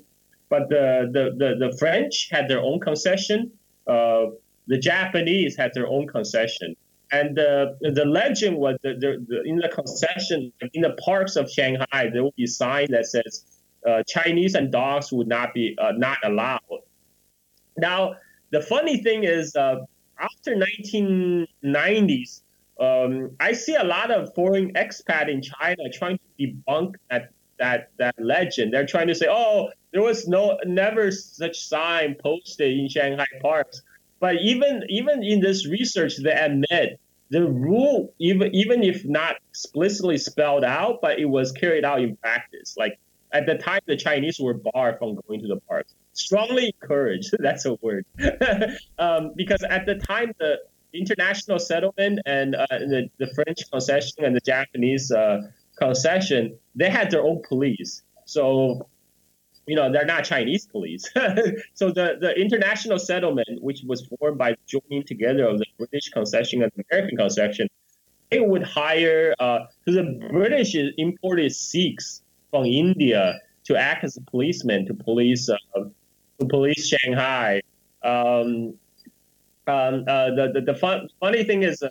But the, the, the, the French had their own concession. Uh, the Japanese had their own concession. And the, the legend was that the, the, in the concession, in the parks of Shanghai, there will be a sign that says uh, Chinese and dogs would not be uh, not allowed. Now, the funny thing is, uh, after 1990s, um, I see a lot of foreign expat in China trying to debunk that that that legend. They're trying to say, "Oh, there was no never such sign posted in Shanghai parks." But even even in this research, they admit the rule, even even if not explicitly spelled out, but it was carried out in practice. Like at the time, the Chinese were barred from going to the parks. Strongly encouraged. That's a word, um, because at the time the international settlement and uh, the, the French concession and the Japanese uh, concession, they had their own police. So, you know, they're not Chinese police. so the, the international settlement, which was formed by joining together of the British concession and the American concession, they would hire, uh, so the British imported Sikhs from India to act as a policeman to police, uh, to police Shanghai. Um, um, uh, the the, the fun, funny thing is the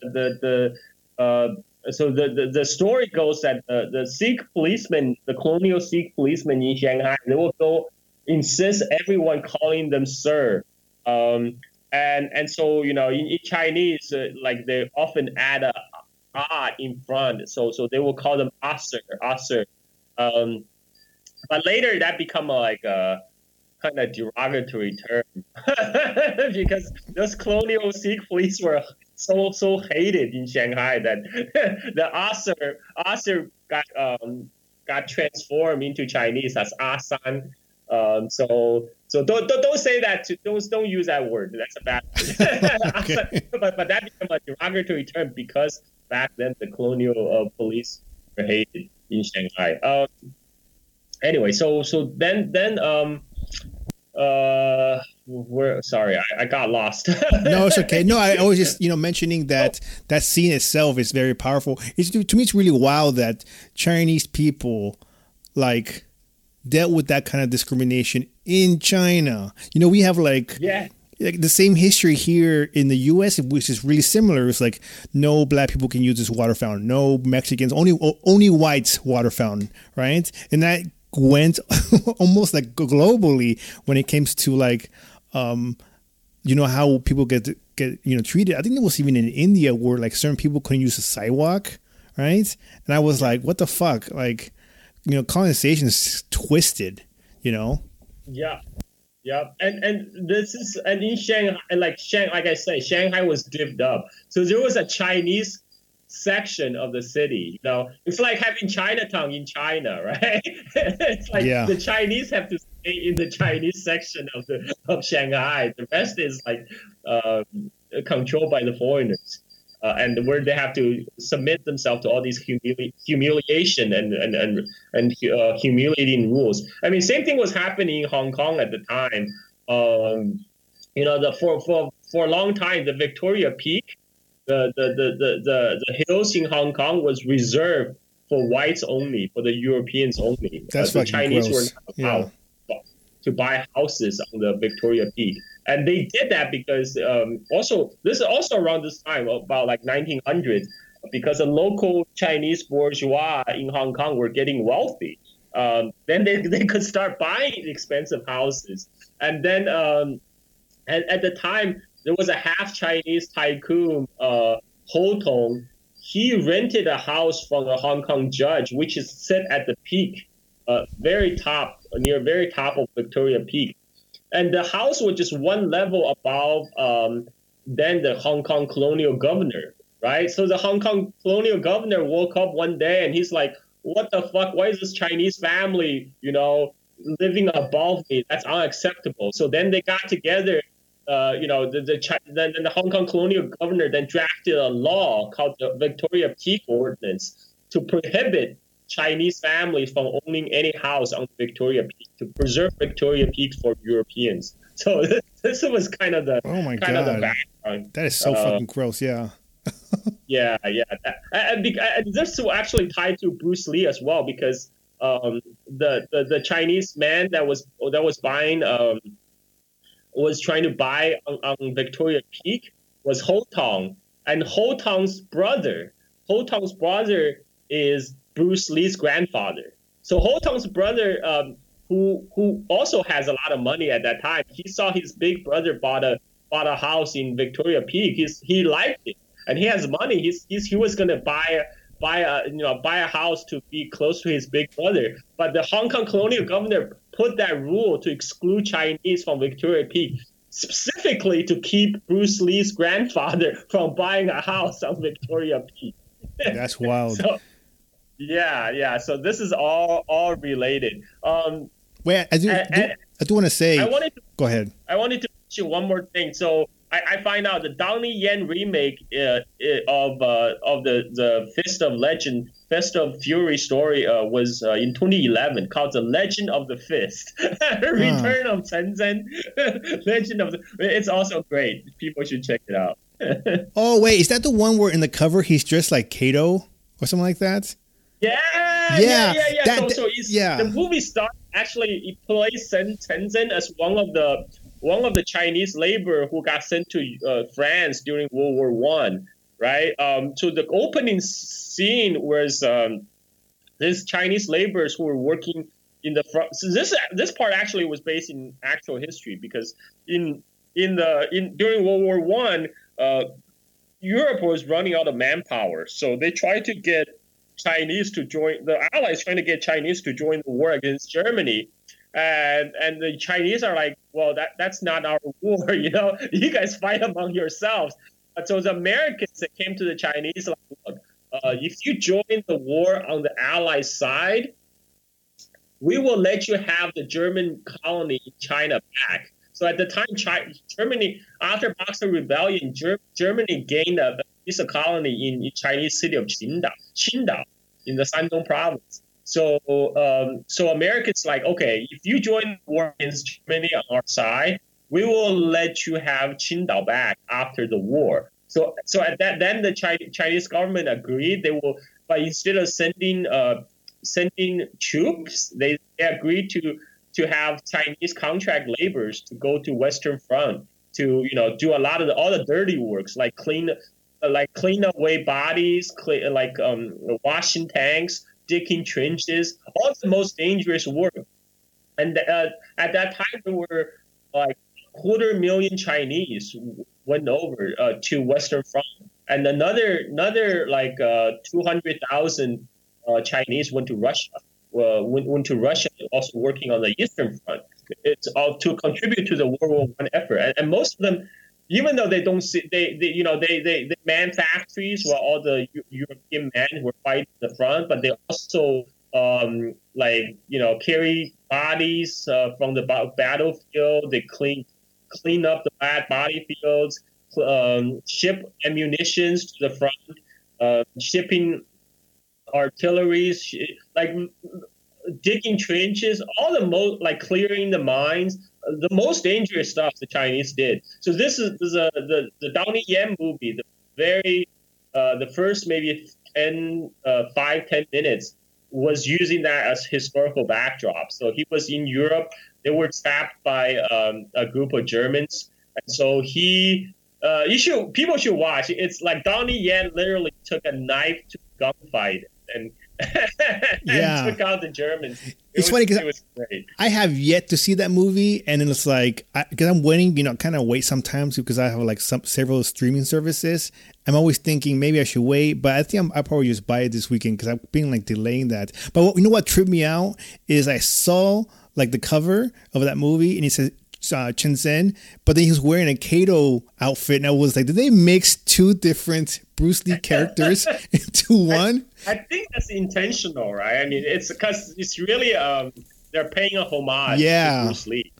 the uh, so the, the, the story goes that the, the Sikh policemen, the colonial Sikh policemen in Shanghai, they will go insist everyone calling them sir. Um, and and so you know in, in Chinese, uh, like they often add a ah in front, so so they will call them officer, officer. Um, but later that become like a kind of derogatory term because those colonial Sikh police were so so hated in Shanghai that the officer officer got um, got transformed into Chinese as Asan. Um, so so don't, don't, don't say that. To, don't don't use that word. That's a bad. okay. but but that became a derogatory term because back then the colonial uh, police were hated in Shanghai. Um, anyway, so so then then um uh we're sorry I, I got lost no it's okay no i was just you know mentioning that that scene itself is very powerful it's to me it's really wild that chinese people like dealt with that kind of discrimination in china you know we have like yeah like the same history here in the U.S., which is really similar. It's like no black people can use this water fountain, no Mexicans, only only whites water fountain, right? And that went almost like globally when it comes to like um you know how people get get you know treated? I think it was even in india where like certain people couldn't use the sidewalk right? And i was like what the fuck? Like you know colonization is twisted you know? Yeah. Yeah, and and this is and in Shanghai, like Shanghai, like I say, Shanghai was divvied up. So there was a Chinese section of the city. You know, it's like having Chinatown in China, right? it's like yeah. the Chinese have to stay in the Chinese section of the of Shanghai. The rest is like uh, controlled by the foreigners. Uh, and where they have to submit themselves to all these humili- humiliation and and and, and uh, humiliating rules. I mean, same thing was happening in Hong Kong at the time. Um, you know, the for for for a long time, the Victoria Peak the, the, the, the, the hills in Hong Kong was reserved for whites only, for the Europeans only. That's uh, the Chinese gross. were not allowed yeah. to buy houses on the Victoria Peak. And they did that because um, also, this is also around this time, about like 1900, because the local Chinese bourgeois in Hong Kong were getting wealthy. Um, then they, they could start buying expensive houses. And then um, at, at the time, there was a half Chinese tycoon, uh, Ho Tung. He rented a house from a Hong Kong judge, which is set at the peak, uh, very top, near very top of Victoria Peak. And the house was just one level above um, then the Hong Kong colonial governor, right? So the Hong Kong colonial governor woke up one day and he's like, what the fuck? Why is this Chinese family, you know, living above me? That's unacceptable. So then they got together uh, you know, the, the then, the Hong Kong colonial governor then drafted a law called the Victoria Peak Ordinance to prohibit Chinese families from owning any house on Victoria Peak to preserve Victoria Peak for Europeans. So this was kind of the oh my kind god, of the background. that is so uh, fucking gross. Yeah. yeah, yeah, and, and, this will actually tie to Bruce Lee as well because um, the, the the Chinese man that was that was buying um, was trying to buy on, on Victoria Peak was Ho Tung. And Ho Tung's brother, Ho Tung's brother is Bruce Lee's grandfather. So Ho Tung's brother, um, who who also has a lot of money at that time, he saw his big brother bought a bought a house in Victoria Peak. He's, he liked it, and he has money. He's, he's he was gonna buy buy a you know buy a house to be close to his big brother. But the Hong Kong colonial governor put that rule to exclude Chinese from Victoria Peak specifically to keep Bruce Lee's grandfather from buying a house on Victoria Peak. That's wild. so, yeah, yeah. So this is all all related. Um, Wait, I do, do I do want to say. I wanted to, go ahead. I wanted to mention one more thing. So I, I find out the Donnie Yen remake uh, of uh, of the the Fist of Legend, Fist of Fury story uh, was uh, in 2011 called The Legend of the Fist, Return of Chen Zhen, Legend of the. It's also great. People should check it out. oh wait, is that the one where in the cover he's dressed like Kato or something like that? Yeah, yeah, yeah, yeah. yeah. That, so, so yeah. the movie star actually he plays Chen Zhen as one of the one of the Chinese labor who got sent to uh, France during World War One, right? Um, so the opening scene was um, this Chinese laborers who were working in the front. So this this part actually was based in actual history because in in the in during World War One, uh, Europe was running out of manpower, so they tried to get Chinese to join the Allies trying to get Chinese to join the war against Germany. And and the Chinese are like, well, that that's not our war, you know. You guys fight among yourselves. But so the Americans that came to the Chinese like, look, uh, if you join the war on the Allied side, we will let you have the German colony in China back. So at the time, China, Germany, after Boxer Rebellion, Ger- Germany gained a, piece of colony in, in Chinese city of Qingdao, Qingdao in the Shandong province. So, um, so Americans like, okay, if you join the war against Germany on our side, we will let you have Qingdao back after the war. So, so at that, then the Chinese government agreed they will, but instead of sending, uh, sending troops, they, they agreed to to have Chinese contract laborers to go to Western Front to you know do a lot of the, all the dirty works like clean like clean away bodies, clean, like um, washing tanks, digging trenches, all the most dangerous work. And uh, at that time, there were like quarter million Chinese went over uh, to Western Front, and another another like uh, two hundred thousand uh, Chinese went to Russia uh, went, went to Russia, also working on the Eastern Front. It's all to contribute to the World War One effort, and, and, most of them, even though they don't see, they, they you know they, they, they man factories where all the European men were fighting the front, but they also um, like you know carry bodies uh, from the battlefield. They clean clean up the bad body fields, um, ship ammunitions to the front, uh, shipping artilleries, like digging trenches, all the most like clearing the mines, the most dangerous stuff the Chinese did. So this is, a, the the Donnie Yen movie, the very uh, the first maybe 10, uh, 5, 10 minutes was using that as historical backdrop. So he was in Europe. They were trapped by um, a group of Germans, and so he. Uh, you should people should watch. It's like Donnie Yen literally took a knife to gunfight and, yeah. took out the Germans. It it's was, funny because I have yet to see that movie, and it's like because I'm waiting, you know, kind of wait sometimes because I have like some several streaming services. I'm always thinking maybe I should wait, but I think i will probably just buy it this weekend because I've been like delaying that. But what, you know what tripped me out is I saw like the cover of that movie, and it says uh, Chen but then he was wearing a Kato outfit, and I was like, did they mix two different Bruce Lee characters into one? I, think that's intentional, right? I mean, it's because it's really um, they're paying a homage yeah. to Bruce Lee.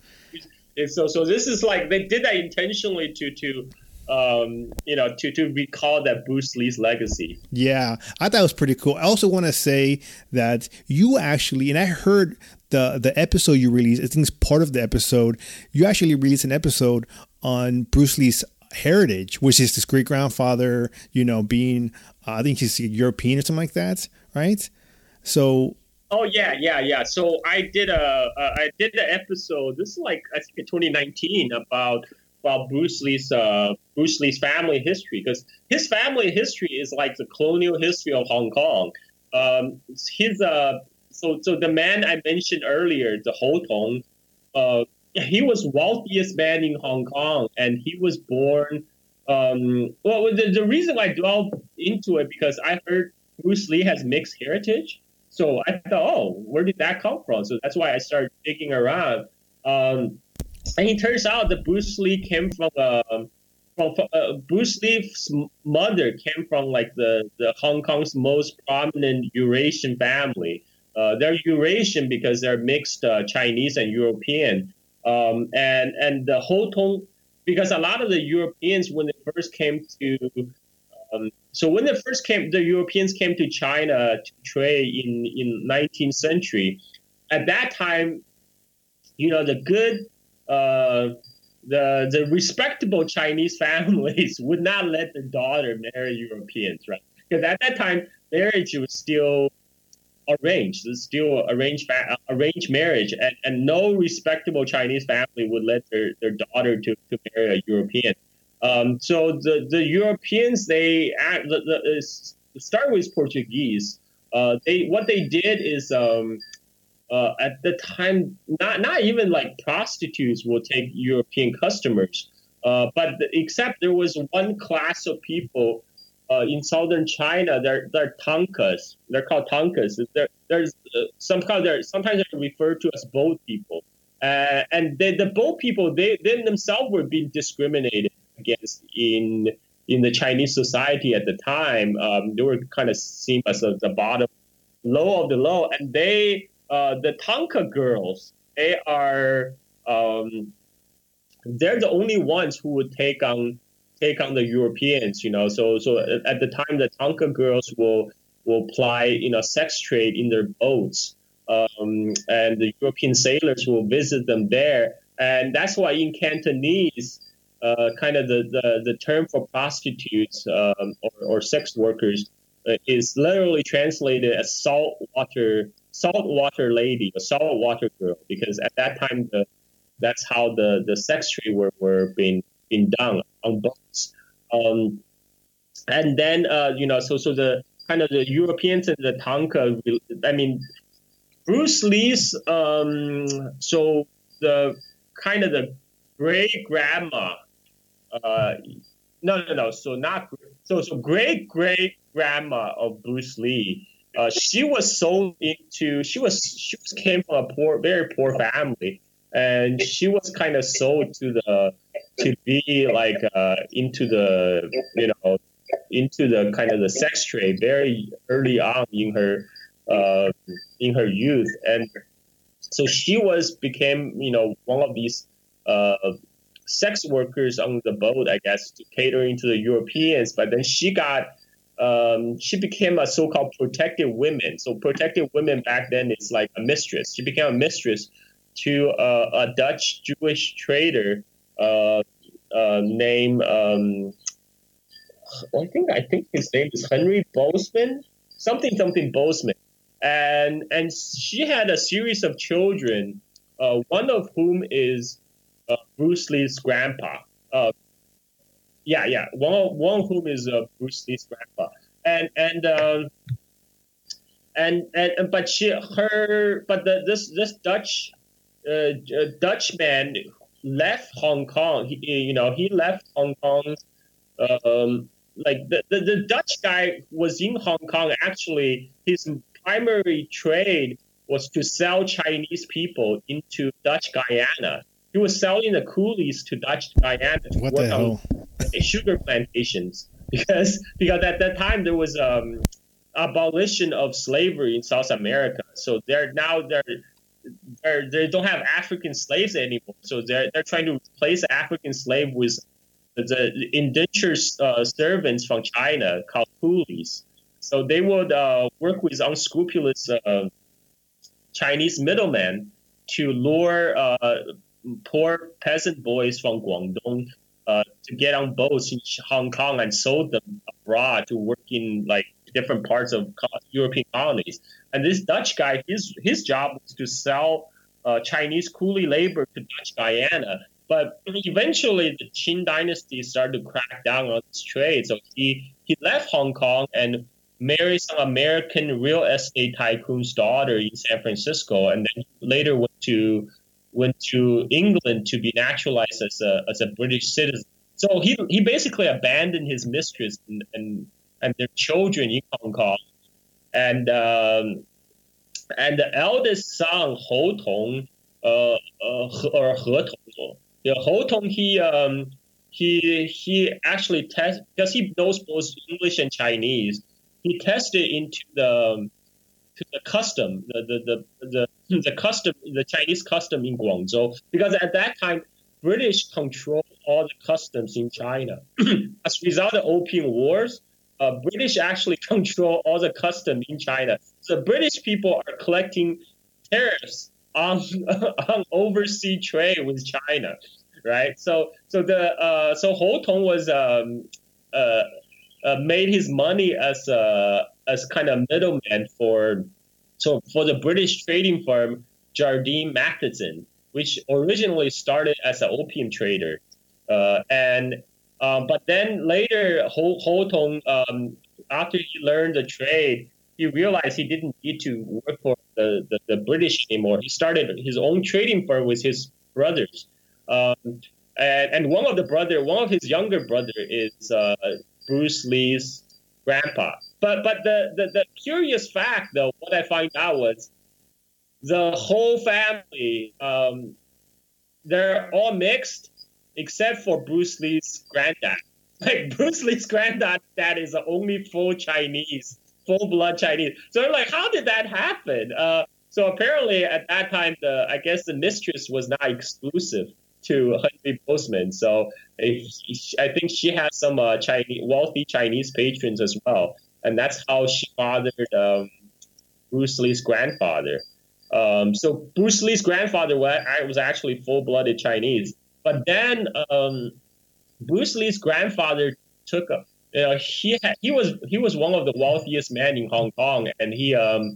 And so, so this is like they did that intentionally to to um, you know, to, to recall that Bruce Lee's legacy. Yeah, I thought it was pretty cool. I also want to say that you actually, and I heard the the episode you released, I think it's part of the episode, you actually released an episode on Bruce Lee's heritage, which is his great grandfather, you know, being, uh, I think he's European or something like that, right? So. Oh yeah, yeah, yeah. So I did a, a I did the episode. This is like I think in 2019 about about Bruce Lee's uh, Bruce Lee's family history because his family history is like the colonial history of Hong Kong. Um, his uh, so so the man I mentioned earlier, the Ho Tung, uh, he was wealthiest man in Hong Kong, and he was born. Um, well, the, the reason why I delved into it because I heard Bruce Lee has mixed heritage. So I thought, oh, where did that come from? So that's why I started digging around. Um, and it turns out that Bruce Lee came from uh, from uh, Bruce Lee's mother came from like the, the Hong Kong's most prominent Eurasian family. Uh, they're Eurasian because they're mixed uh, Chinese and European. Um, and and the Ho Tung, because a lot of the Europeans when they first came to, um, so when they first came, the Europeans came to China to trade in in 19th century. At that time, you know, the good uh, the the respectable Chinese families would not let their daughter marry Europeans, right? Because at that time, marriage was still arranged. It's still arranged arranged marriage, and, and no respectable Chinese family would let their, their daughter to, to marry a European. Um, so the, the Europeans they act, the, the, start with Portuguese. Uh, they what they did is um, uh, at the time not not even like prostitutes will take European customers, uh, but except there was one class of people uh, in southern China, they're they're tankas. They're called tankas. There, there's uh, somehow they're sometimes they're referred to as boat people, uh, and they, the boat people they, they themselves were being discriminated against in in the Chinese society at the time. Um, they were kind of seen as a, the bottom, low of the low, and they uh, the tanka girls they are um, they're the only ones who would take on take on the Europeans, you know. So so at the time, the Tanka girls will will ply, you know, sex trade in their boats, um, and the European sailors will visit them there, and that's why in Cantonese. Uh, kind of the, the, the term for prostitutes um, or, or sex workers uh, is literally translated as saltwater saltwater lady, a saltwater girl, because at that time the, that's how the, the sex trade were, were being been done on boats. Um, and then uh, you know, so so the kind of the Europeans and the Tanka. I mean, Bruce Lee's. Um, so the kind of the great grandma. Uh, no, no, no. So not so so great great grandma of Bruce Lee. Uh, she was sold into. She was she was came from a poor, very poor family, and she was kind of sold to the to be like uh, into the you know into the kind of the sex trade very early on in her uh, in her youth. And so she was became you know one of these uh, sex workers on the boat i guess to catering to the europeans. But then she got um, she became a so-called protected woman. so protected women back then is like a mistress. She became a mistress to uh, a dutch jewish trader name. Um, I think I think his name is Henry Bosman, something something Bosman, and and she had a series of children, uh, one of whom is uh, Bruce Lee's grandpa. Uh, yeah, yeah, one one of whom is uh, Bruce Lee's grandpa, and and. And, and but she her but the, this this Dutch uh, Dutch man left Hong Kong. He, you know, he left Hong Kong. Um, like the, the, the Dutch guy was in Hong Kong. Actually, his primary trade was to sell Chinese people into Dutch Guyana. He was selling the coolies to Dutch Guyana to what work on sugar plantations because because at that time there was um, abolition of slavery in South America. So they're now they're they're, they don't have African slaves anymore. So they're, they're trying to replace African slave with the indentured uh, servants from China called coolies. So they would uh, work with unscrupulous uh, Chinese middlemen to lure uh, poor peasant boys from Guangdong uh, to get on boats in Hong Kong and sold them abroad to work in like different parts of European colonies. And this Dutch guy, his his job was to sell uh, Chinese coolie labor to Dutch Guyana. But eventually, the Qing dynasty started to crack down on this trade. So he, he left Hong Kong and married some American real estate tycoon's daughter in San Francisco, and then later went to went to England to be naturalized as a as a British citizen. So he he basically abandoned his mistress and and, and their children in Hong Kong and um, and the eldest son Hou Tong, uh, uh, or He Tong, the Hou Tong, he um, he he actually test because he knows both English and Chinese. He tested into the to the custom, the the, the the the custom, the Chinese custom in Guangzhou, because at that time British controlled all the customs in China. As a result of the Opium Wars, uh, British actually control all the custom in China. So British people are collecting tariffs on on overseas trade with China, right? So so the uh, so Hou Tong was um, uh, uh, made his money as a as kind of middleman for So for the British trading firm Jardine Matheson, which originally started as an opium trader, uh, and um, but then later Ho, Ho Tung, um, after he learned the trade, he realized he didn't need to work for the, the, the, British anymore. He started his own trading firm with his brothers. Um, and, and one of the brother, one of his younger brother is uh, Bruce Lee's grandpa. But but the, the, the curious fact though, what I find out was the whole family, um, they're all mixed except for Bruce Lee's granddad. Like Bruce Lee's granddad, that is the only full Chinese, full blood Chinese. So I'm like, how did that happen? Uh, so apparently at that time, the I guess the mistress was not exclusive to Henry Bosman. So I think she has some uh, Chinese, wealthy Chinese patrons as well, and that's how she fathered um, Bruce Lee's grandfather. Um, so Bruce Lee's grandfather was actually full-blooded Chinese, but then um, Bruce Lee's grandfather took a. You know, he had, he was he was one of the wealthiest men in Hong Kong, and he um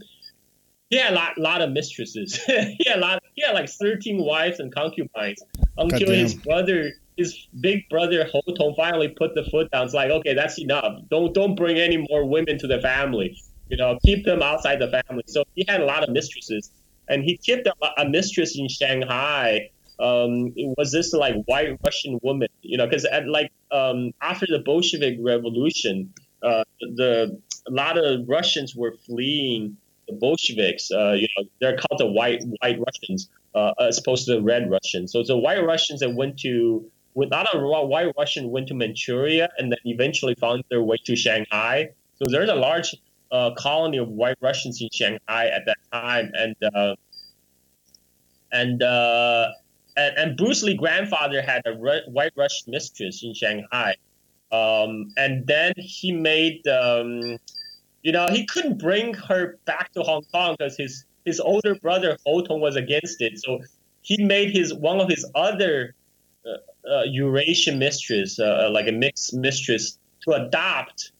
he had a lot, lot of mistresses. he had a lot. He had like thirteen wives and concubines until his brother, his big brother Ho Tung, finally put the foot down. It's like, okay, that's enough. Don't don't bring any more women to the family. You know, keep them outside the family. So he had a lot of mistresses, and he kept a, a mistress in Shanghai. Um, was this like white Russian woman, you know, because like um, after the Bolshevik Revolution, uh, the a lot of Russians were fleeing the Bolsheviks, uh, you know, they're called the white white Russians uh, as opposed to the red Russians. So it's the white Russians that went to, a lot of white Russian went to Manchuria and then eventually found their way to Shanghai. So there's a large uh, colony of white Russians in Shanghai at that time, and uh, and, uh, and and Bruce Lee grandfather had a white Russian mistress in Shanghai, um, and then he made. Um, you know, he couldn't bring her back to Hong Kong because his his older brother Ho Tung was against it. So he made his one of his other uh, uh, Eurasian mistress, uh, uh like a mixed mistress, to adopt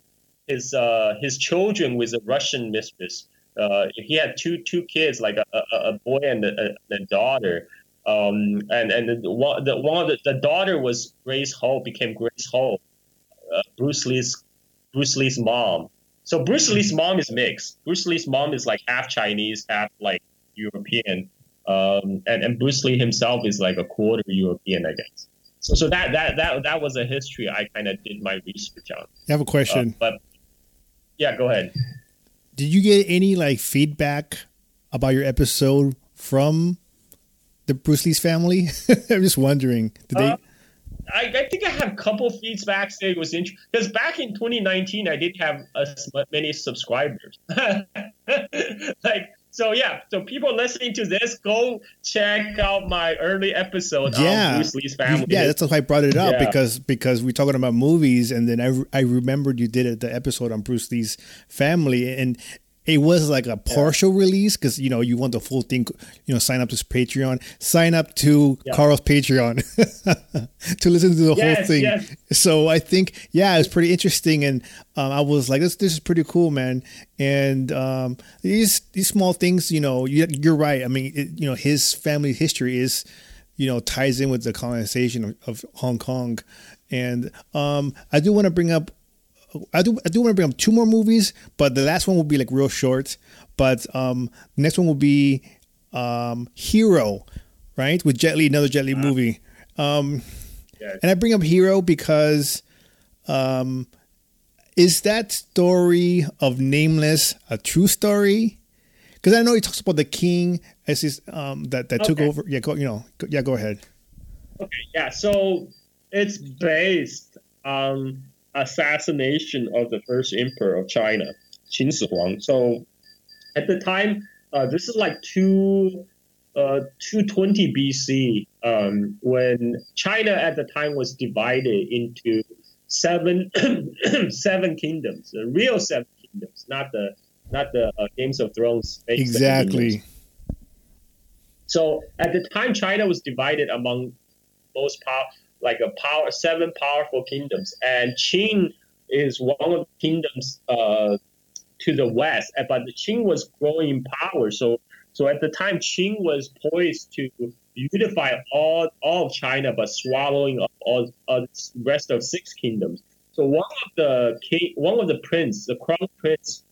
his uh, his children with a Russian mistress. Uh, he had two two kids, like a, a, a boy and a, a daughter. Um, and and the, one, the, one of the, the daughter was Grace Ho, became Grace Ho, Bruce Lee's Bruce Lee's mom. So Bruce Lee's mom is mixed. Bruce Lee's mom is like half Chinese, half like European, um, and and Bruce Lee himself is like a quarter European, I guess. So so that that that that was a history I kind of did my research on. I have a question, uh, but yeah, go ahead. Did you get any like feedback about your episode from the Bruce Lee's family? I'm just wondering. Did they? Uh, I, I, think I have a couple feedbacks that it was interesting because back in 2019 I didn't have as many subscribers. like so, yeah. So people listening to this, go check out my early episode yeah. on Bruce Lee's family. Yeah, that's why I brought it up yeah. because because we're talking about movies, and then I I remembered you did it, the episode on Bruce Lee's family, and it was like a partial yeah. release because you know you want the full thing you know sign up to patreon sign up to yeah. carl's patreon to listen to the yes, whole thing yes. so i think yeah it's pretty interesting and um, i was like this this is pretty cool man and um, these these small things you know you, are right i mean it, you know his family history is you know ties in with the colonization of, of hong kong and um, i do want to bring up I do I do want to bring up two more movies, but the last one will be like real short. But um, the next one will be um, Hero, right? With Jet Li, another Jet Li uh, movie. Um, yeah. And I bring up Hero because um, is that story of Nameless a true story? Because I know he talks about the king as his um, that that okay. took over. Yeah, go you know go, yeah go ahead. Okay, yeah. So it's based on assassination of the first emperor of China, Qin Shi Huang. So at the time, uh, this is like two, uh, 220 BC, um, when China at the time was divided into seven seven kingdoms, the real seven kingdoms, not the not the uh, Games of Thrones. Exactly. So at the time, China was divided among most powerful like a power seven powerful kingdoms, and Qin is one of the kingdoms uh, to the west, but Qin was growing in power. So so at the time, Qin was poised to unify all all of China, but swallowing up all, all the rest of six kingdoms. So one of the king, one of the prince, the crown prince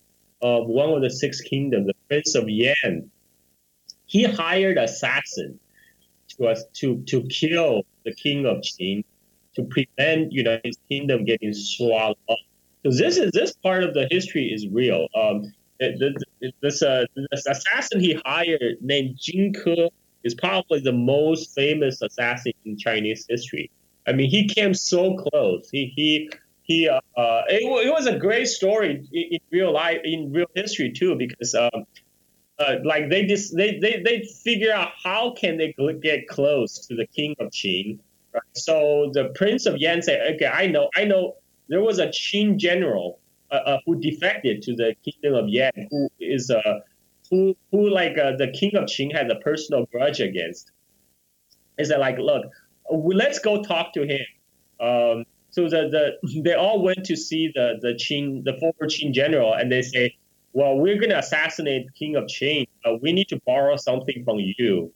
of one of the six kingdoms, the prince of Yan, he hired assassin to us to to kill the king of Qin to prevent you know his kingdom getting swallowed up. So this is this part of the history is real. Um, this uh, this assassin he hired named Jing Ke is probably the most famous assassin in Chinese history. I mean, he came so close. He he he. Uh, uh it, it was a great story in, in, real life, in real history too, because um, like they just they, they they figure out how can they get close to the king of Qin. Right? So the prince of Yan said, "Okay, I know, I know. There was a Qin general uh, uh, who defected to the kingdom of Yan, who is a uh, who who like uh, the king of Qin had a personal grudge against. Is that like, look, let's go talk to him. Um, so the, the they all went to see the the Qin the former Qin general, and they say, well, we're going to assassinate king of Qin. Uh, we need to borrow something from you.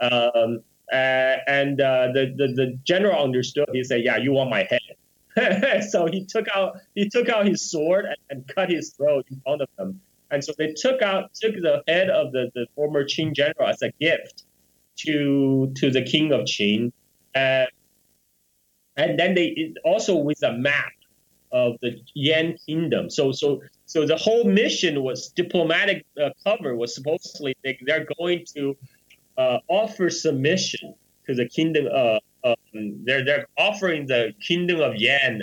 Um, uh, and uh, the, the the general understood. He said, yeah, you want my head. so he took out he took out his sword and, and cut his throat in front of them. And so they took out took the head of the, the former Qin general as a gift to to the king of Qin, uh, and then they also with a map of the Yan kingdom. So so so the whole mission was diplomatic uh, cover was supposedly they, they're going to uh, offer submission to the kingdom. Uh, um, they're they're offering the kingdom of Yan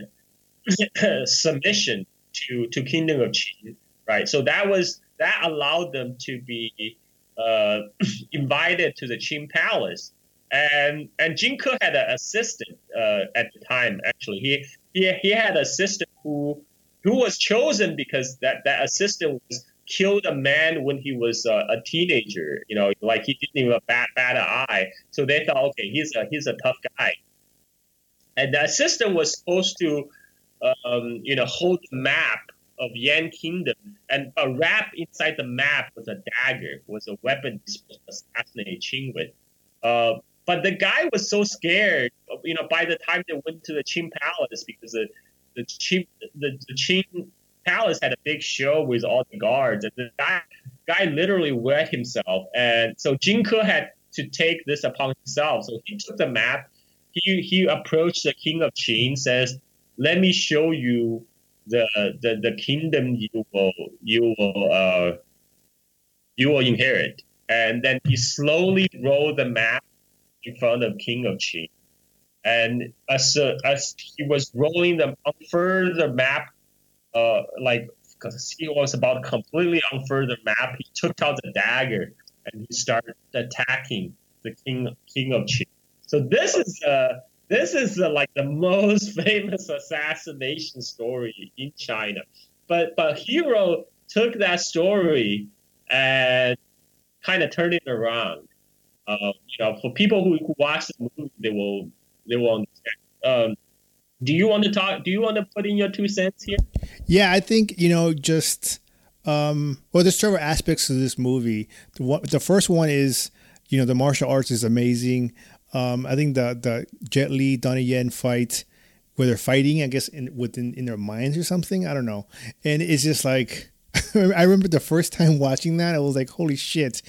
submission to to kingdom of Qin right? So that was that allowed them to be uh, invited to the Qin Palace, and and Jing Ke had an assistant uh, at the time. Actually, he he he had an assistant who who was chosen because that that assistant was killed a man when he was uh, a teenager. You know, like he didn't even bat bat an eye. So they thought, okay, he's a he's a tough guy. And the assistant was supposed to, um, you know, hold the map of Yan Kingdom, and a wrap inside the map was a dagger, was a weapon to assassinate Qin with. Uh, but the guy was so scared, you know, by the time they went to the Qin Palace, because the the Qin, the, the Qin Palace had a big show with all the guards, and the guy, guy literally wet himself. And so Jing Ke had to take this upon himself. So he took the map, he, he approached the king of Qin, says, let me show you the the, the kingdom you will you will uh, you will inherit. And then he slowly rolled the map in front of King of Qin. And as uh, as he was rolling them unfurl the map, uh, like because he was about completely unfurl the map, he took out the dagger and he started attacking the king king of Qin. So this is uh, this is the, like the most famous assassination story in China. But but Hero took that story and kind of turned it around. Uh, you know, for people who, who watch the movie, they will they understand. Um, do you want to talk? Do you want to put in your two cents here? Yeah, I think you know just um, well, there's several aspects to this movie. The, one, the first one is you know the martial arts is amazing. Um, I think the the Jet Li Donnie Yen fight where they're fighting, I guess in within in their minds or something. I don't know. And it's just like I remember the first time watching that, I was like, "Holy shit!"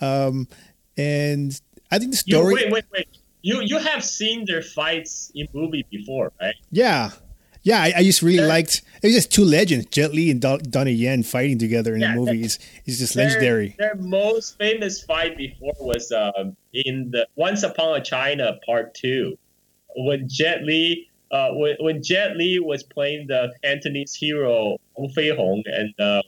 Um, and I think the story. You, wait, wait, wait. You you have seen their fights in movie before, right? Yeah, yeah, I, I just really they're, liked. It was just two legends, Jet Li and Do- Donnie Yen, fighting together in yeah, the movies. It's just legendary. Their, most famous fight before was um, in the Once Upon a China Part Two, when Jet Li. Uh, when, when Jet Li was playing the Cantonese hero Wong Fei Hong, and uh,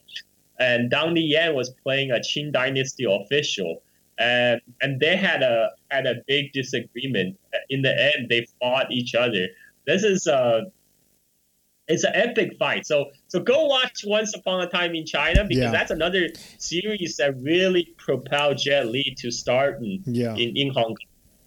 and Donnie Yen was playing a Qing Dynasty official, and and they had a had a big disagreement. In the end, they fought each other. This is uh, it's an epic fight. So so go watch Once Upon a Time in China because yeah. that's another series that really propelled Jet Li to start in, yeah. in, in Hong Kong.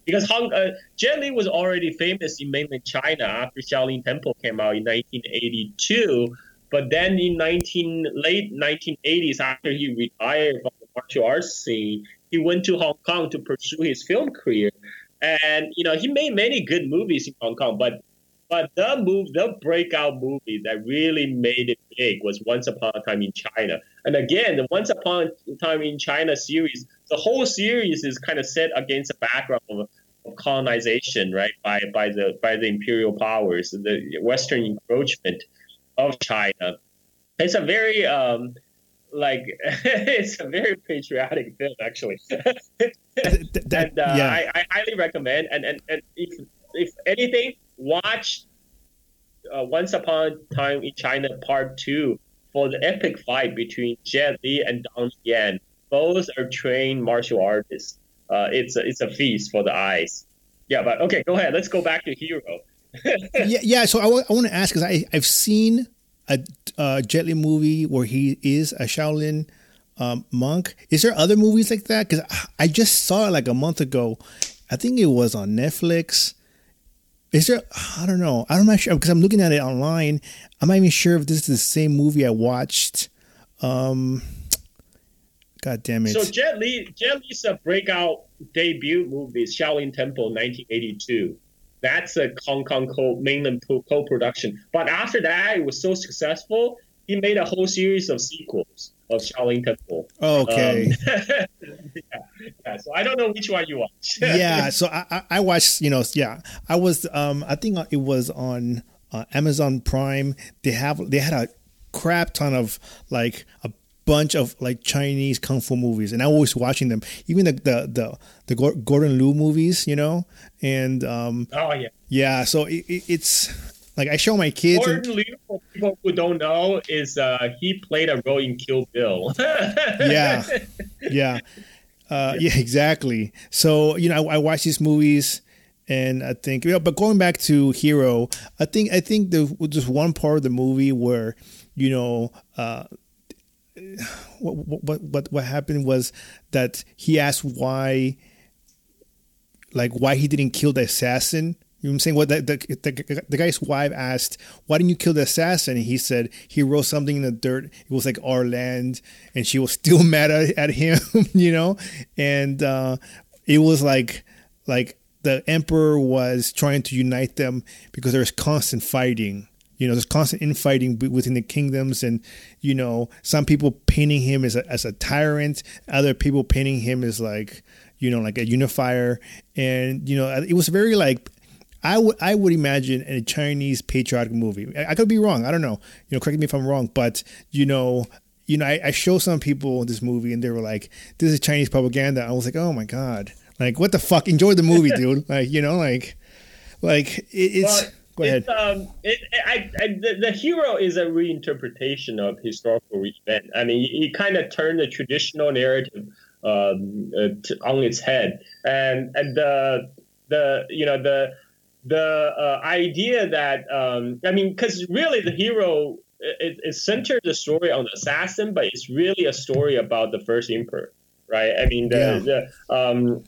Because Hong, uh, Jet Li was already famous in mainland China after Shaolin Temple came out in 1982. But then in 19 late 1980s, after he retired from the martial arts scene, he went to Hong Kong to pursue his film career. And you know, he made many good movies in Hong Kong, but but the move, the breakout movie that really made it big was Once Upon a Time in China. And again, the Once Upon a Time in China series, the whole series is kind of set against the background of, of colonization, right, by by the by the imperial powers, the Western encroachment of China. It's a very um, like it's a very patriotic film, actually. and uh, yeah. I, I highly recommend. And and, and if if anything, watch uh, Once Upon a Time in China Part Two for the epic fight between Jet Li and Donnie Yen. Both are trained martial artists. Uh, it's a, it's a feast for the eyes. Yeah, but okay, go ahead. Let's go back to Hero. yeah, yeah. So I, w- I want to ask because I I've seen a, Jet Li movie where he is a Shaolin um, monk. Is there other movies like that? Because I just saw it like a month ago. I think it was on Netflix. Is there? I don't know. I'm not sure because I'm looking at it online. I'm not even sure if this is the same movie I watched. Um, God damn it! So Jet Li, Jet Li's a breakout debut movie, Shaolin Temple, 1982. That's a Hong Kong co- mainland co-production. But after that, it was so successful, he made a whole series of sequels of Shaolin Temple. Okay. Um, yeah, yeah, So I don't know which one you watch. yeah. So I, I watched. You know. Yeah. I was. Um. I think it was on uh, Amazon Prime. They have. They had a crap ton of like a bunch of like Chinese kung fu movies, and I was watching them. Even the the the, the Gordon Liu movies, you know, and um. Oh yeah. Yeah. So it, it, it's like I show my kids. Gordon and, Liu, for people who don't know, is uh, he played a role in Kill Bill. yeah, yeah, uh, yeah, exactly. So you know, I, I watch these movies, and I think, know, but going back to Hero, I think I think there was just one part of the movie where, you know, uh, what what what what happened was that he asked why, like why he didn't kill the assassin you know what I'm saying? What the, the, the, the, guy's wife asked, "Why didn't you kill the assassin?" And he said he wrote something in the dirt. It was like our land, and she was still mad at, at him, you know. And uh, it was like like the emperor was trying to unite them because there was constant fighting. You know, there's constant infighting within the kingdoms, and you know, some people painting him as a as a tyrant, other people painting him as like you know like a unifier, and you know, it was very like I would I would imagine a Chinese patriotic movie. I, I, could be wrong. I don't know. You know, correct me if I'm wrong. But you know, you know, I, I show some people this movie and they were like, "This is Chinese propaganda." I was like, "Oh my god!" Like, what the fuck? Enjoy the movie, dude. Like, you know, like, like it, it's. Well, Go ahead. Um, it, I, I, the, the, hero is a reinterpretation of historical event. I mean, he, he kind of turned the traditional narrative um, uh, to, on its head, and and the the you know the the uh, idea that um, I mean, because really the hero it, it centered the story on the assassin, but it's really a story about the first emperor, right? I mean, the yeah. the um,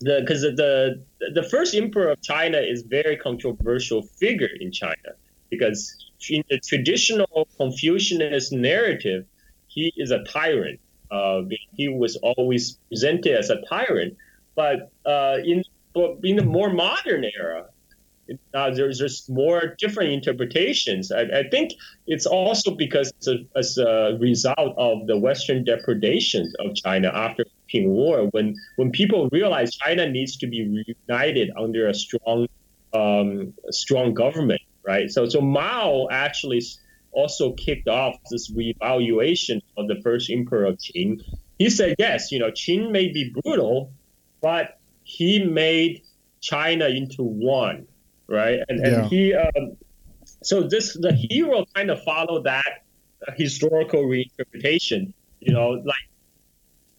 the because the the first emperor of China is very controversial figure in China because in the traditional Confucianist narrative, he is a tyrant. Uh, he was always presented as a tyrant, but uh, in but in the more modern era, uh, there's just more different interpretations. I, I, think it's also because it's a, as a result of the Western depredations of China after War, when when people realize China needs to be reunited under a strong um, strong government, right? So so Mao actually also kicked off this reevaluation of the first emperor of Qin. He said, yes, you know, Qin may be brutal, but he made China into one right? And and yeah. he um, so this the hero kind of followed that historical reinterpretation. You know, like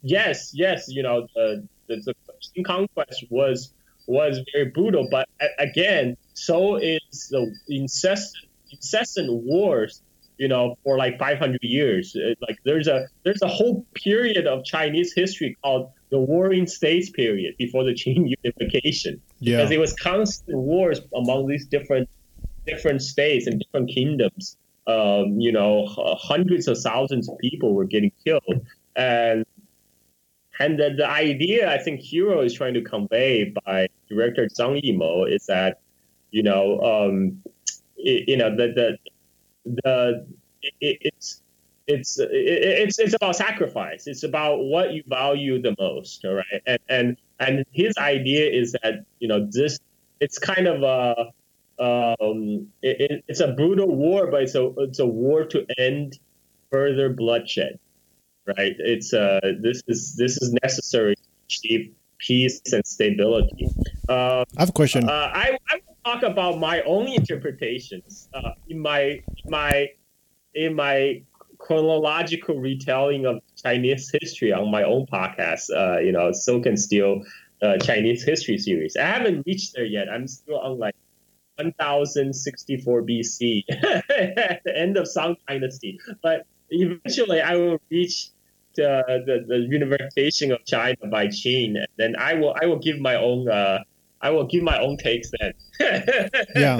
yes, yes, you know the the, the conquest was was very brutal, but again, so is the incessant incessant wars. You know, for like 500 years, like there's a there's a whole period of Chinese history called the Warring States period before the Qin unification yeah. because it was constant wars among these different different states and different kingdoms. um, you know, hundreds of thousands of people were getting killed, and and the, the idea I think Hero is trying to convey by director Zhang Yimou is that, you know, um, it, you know, the the the it, it's it's it's it's about sacrifice. It's about what you value the most, all right? And and and his idea is that you know this it's kind of a um, it, it's a brutal war, but it's a it's a war to end further bloodshed, right? It's uh this is this is necessary to achieve peace and stability. Uh, I have a question. Uh, I I will talk about my own interpretations uh, in my my in my chronological retelling of Chinese history on my own podcast. Uh, you know, Silk and Steel uh, Chinese history series. I haven't reached there yet. I'm still on like 1064 BC, the end of Shang Dynasty. But eventually, I will reach the, the, the unification of China by Qin, and then I will I will give my own uh, I will give my own takes then. yeah.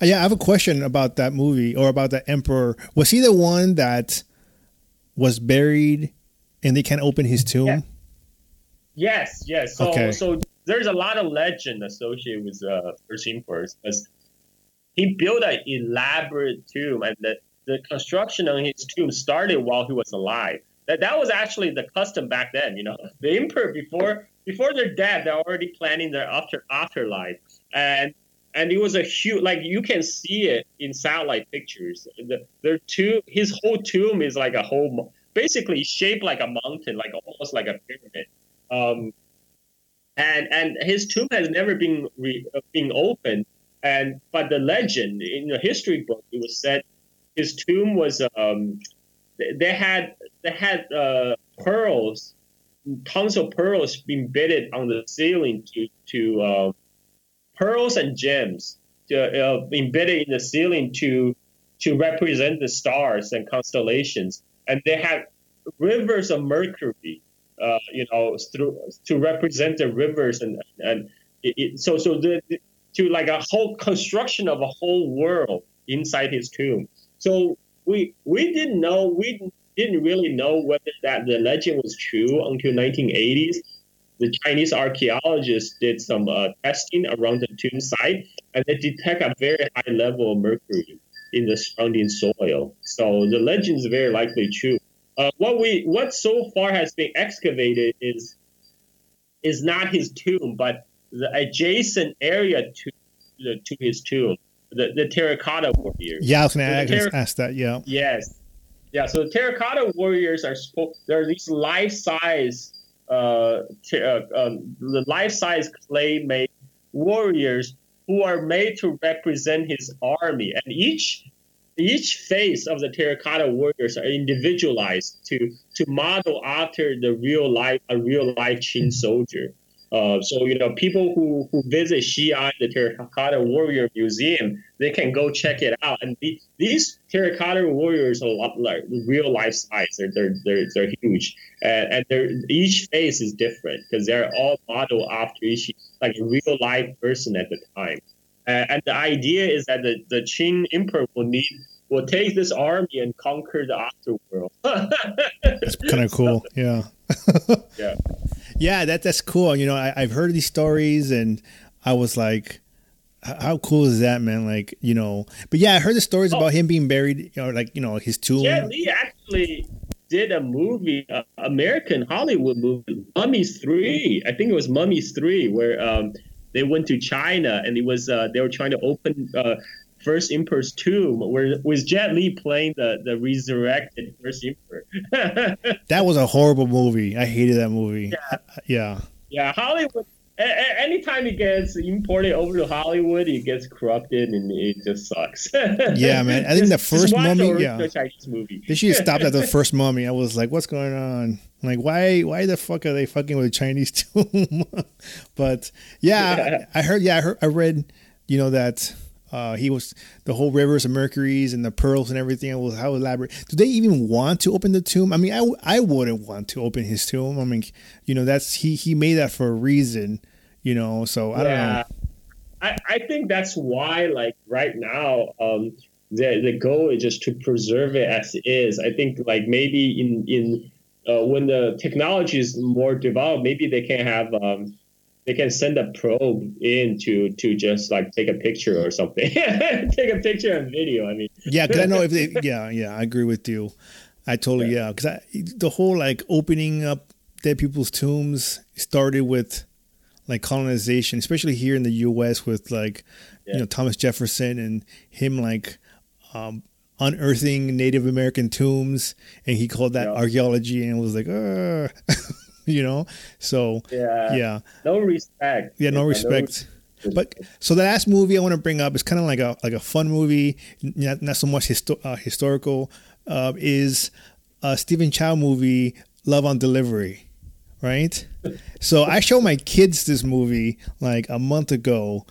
Yeah, I have a question about that movie or about that emperor. Was he the one that was buried and they can't open his tomb? Yeah. Yes, yes. So, okay. so there's a lot of legend associated with uh, First Emperors because he built an elaborate tomb, and the, the construction on his tomb started while he was alive. That that was actually the custom back then. You know, the emperor before before they're dead, they're already planning their after afterlife, and and it was a huge like you can see it in satellite pictures. The their tomb, his whole tomb is like a whole basically shaped like a mountain, like almost like a pyramid. Um, and and his tomb has never been re, uh, been opened. And but the legend in the history book it was said his tomb was um, they had they had uh, pearls, tons of pearls embedded on the ceiling to to uh, pearls and gems to, uh, embedded in the ceiling to to represent the stars and constellations, and they had rivers of mercury uh, you know, through to represent the rivers and and it, it, so so the, to like a whole construction of a whole world inside his tomb. So we we didn't know we didn't really know whether that the legend was true until 1980s. The Chinese archaeologists did some uh, testing around the tomb site, and they detect a very high level of mercury in the surrounding soil. So the legend is very likely true. Uh, what we what so far has been excavated is is not his tomb, but the adjacent area to the, to his tomb, the, the terracotta warriors. Yeah, I was going to so ask that. Yeah. Yes. Yeah. So the terracotta warriors are they're these life size uh, ter- uh um, the life size clay made warriors who are made to represent his army, and each each face of the terracotta warriors are individualized to to model after the real life a real life Qin soldier. Uh, so you know, people who, who visit Xi'an, the Terracotta Warrior Museum, they can go check it out. And the, these terracotta warriors are a lot like real life size. They're they're they're, they're huge, and, and they're, each face is different because they're all modeled after each like real life person at the time. Uh, and the idea is that the, the Qin emperor will need will take this army and conquer the afterworld. It's kind of cool. Yeah. yeah. Yeah, that that's cool. You know, I, have heard these stories, and I was like, "How cool is that, man?" Like, you know. But yeah, I heard the stories oh. about him being buried, you know, like you know, his tomb. Yeah, Li actually did a movie, uh, American Hollywood movie, Mummies Three. I think it was Mummies Three, where um, they went to China and it was uh, they were trying to open uh, First Emperor's tomb, where was Jet Li playing the the resurrected First Emperor. that was a horrible movie. I hated that movie. Yeah, yeah. yeah Hollywood. A- anytime it gets imported over to Hollywood, it gets corrupted and it just sucks. yeah, man. I think the first mummy, yeah, the Chinese movie. they should stop at the first mummy. I was like, "What's going on? Like, why? Why the fuck are they fucking with Chinese tomb?" but yeah, yeah. I, I heard. Yeah, I heard. I read. You know that uh, he was the whole rivers of Mercury's and the pearls and everything. was how elaborate. Do they even want to open the tomb? I mean, I, I wouldn't want to open his tomb. I mean, you know, that's he he made that for a reason. You know, so I yeah. don't know. I, I think that's why, like right now, um, the the goal is just to preserve it as it is. I think like maybe in in uh, when the technology is more developed, maybe they can have um, they can send a probe in to to just like take a picture or something, take a picture and video. I mean, yeah, because I know if they, yeah, yeah, I agree with you. I totally yeah, because yeah, the whole like opening up dead people's tombs started with like colonization, especially here in the U.S. with like yeah. you know Thomas Jefferson and him like um, unearthing Native American tombs, and he called that yeah. archaeology, and was like, you know. So yeah, yeah, no respect. Yeah, no respect. But so the last movie I want to bring up is kind of like a like a fun movie, not, not so much histo- uh, historical. Uh, is a Stephen Chow movie, Love on Delivery, right? so I showed my kids this movie like a month ago,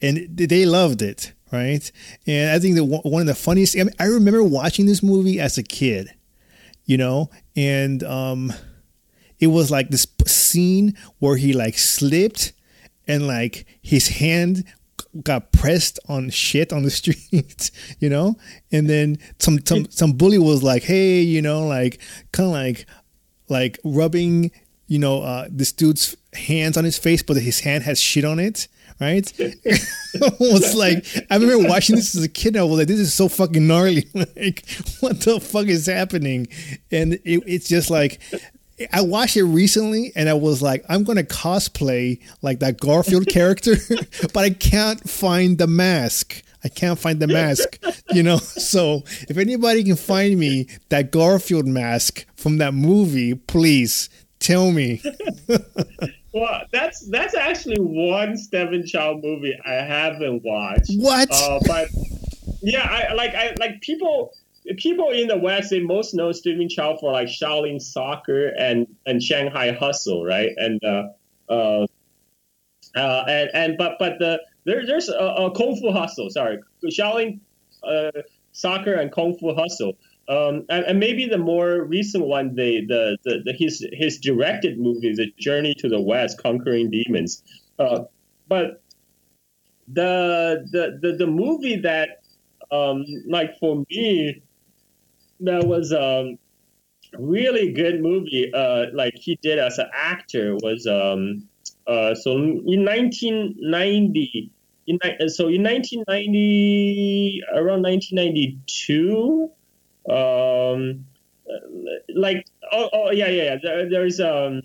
and they loved it right? And I think that one of the funniest. I, mean, I remember watching this movie as a kid, you know, and um, it was like this scene where he like slipped and like his hand got pressed on shit on the street, you know, and then some some some bully was like, hey, you know, like kind of like like rubbing, you know, uh, this dude's hands on his face, but his hand has shit on it right? It was like I remember watching this as a kid. and I was like, "This is so fucking gnarly! like, what the fuck is happening?" And it, it's just like I watched it recently, and I was like, "I'm gonna cosplay like that Garfield character, but I can't find the mask." I can't find the mask, you know. So if anybody can find me that Garfield mask from that movie, please tell me. Well, that's that's actually one Stephen Chow movie I haven't watched. What? Uh, but yeah, I like I like people people in the West they most know Stephen Chow for like Shaolin Soccer and and Shanghai Hustle, right? And uh, uh, uh and and but but the there, there's a, a Kung Fu Hustle. Sorry, Shaolin uh, Soccer and Kung Fu Hustle. Um, and, and, maybe the more recent one, the, the, the, the, his his directed movie, The Journey to the West, Conquering Demons. Uh, but the, the the the movie that um, like for me that was um really good movie uh like he did as an actor was um uh so in 1990 in so in 1990 around 1992 um, like oh, oh yeah yeah yeah. There, there's um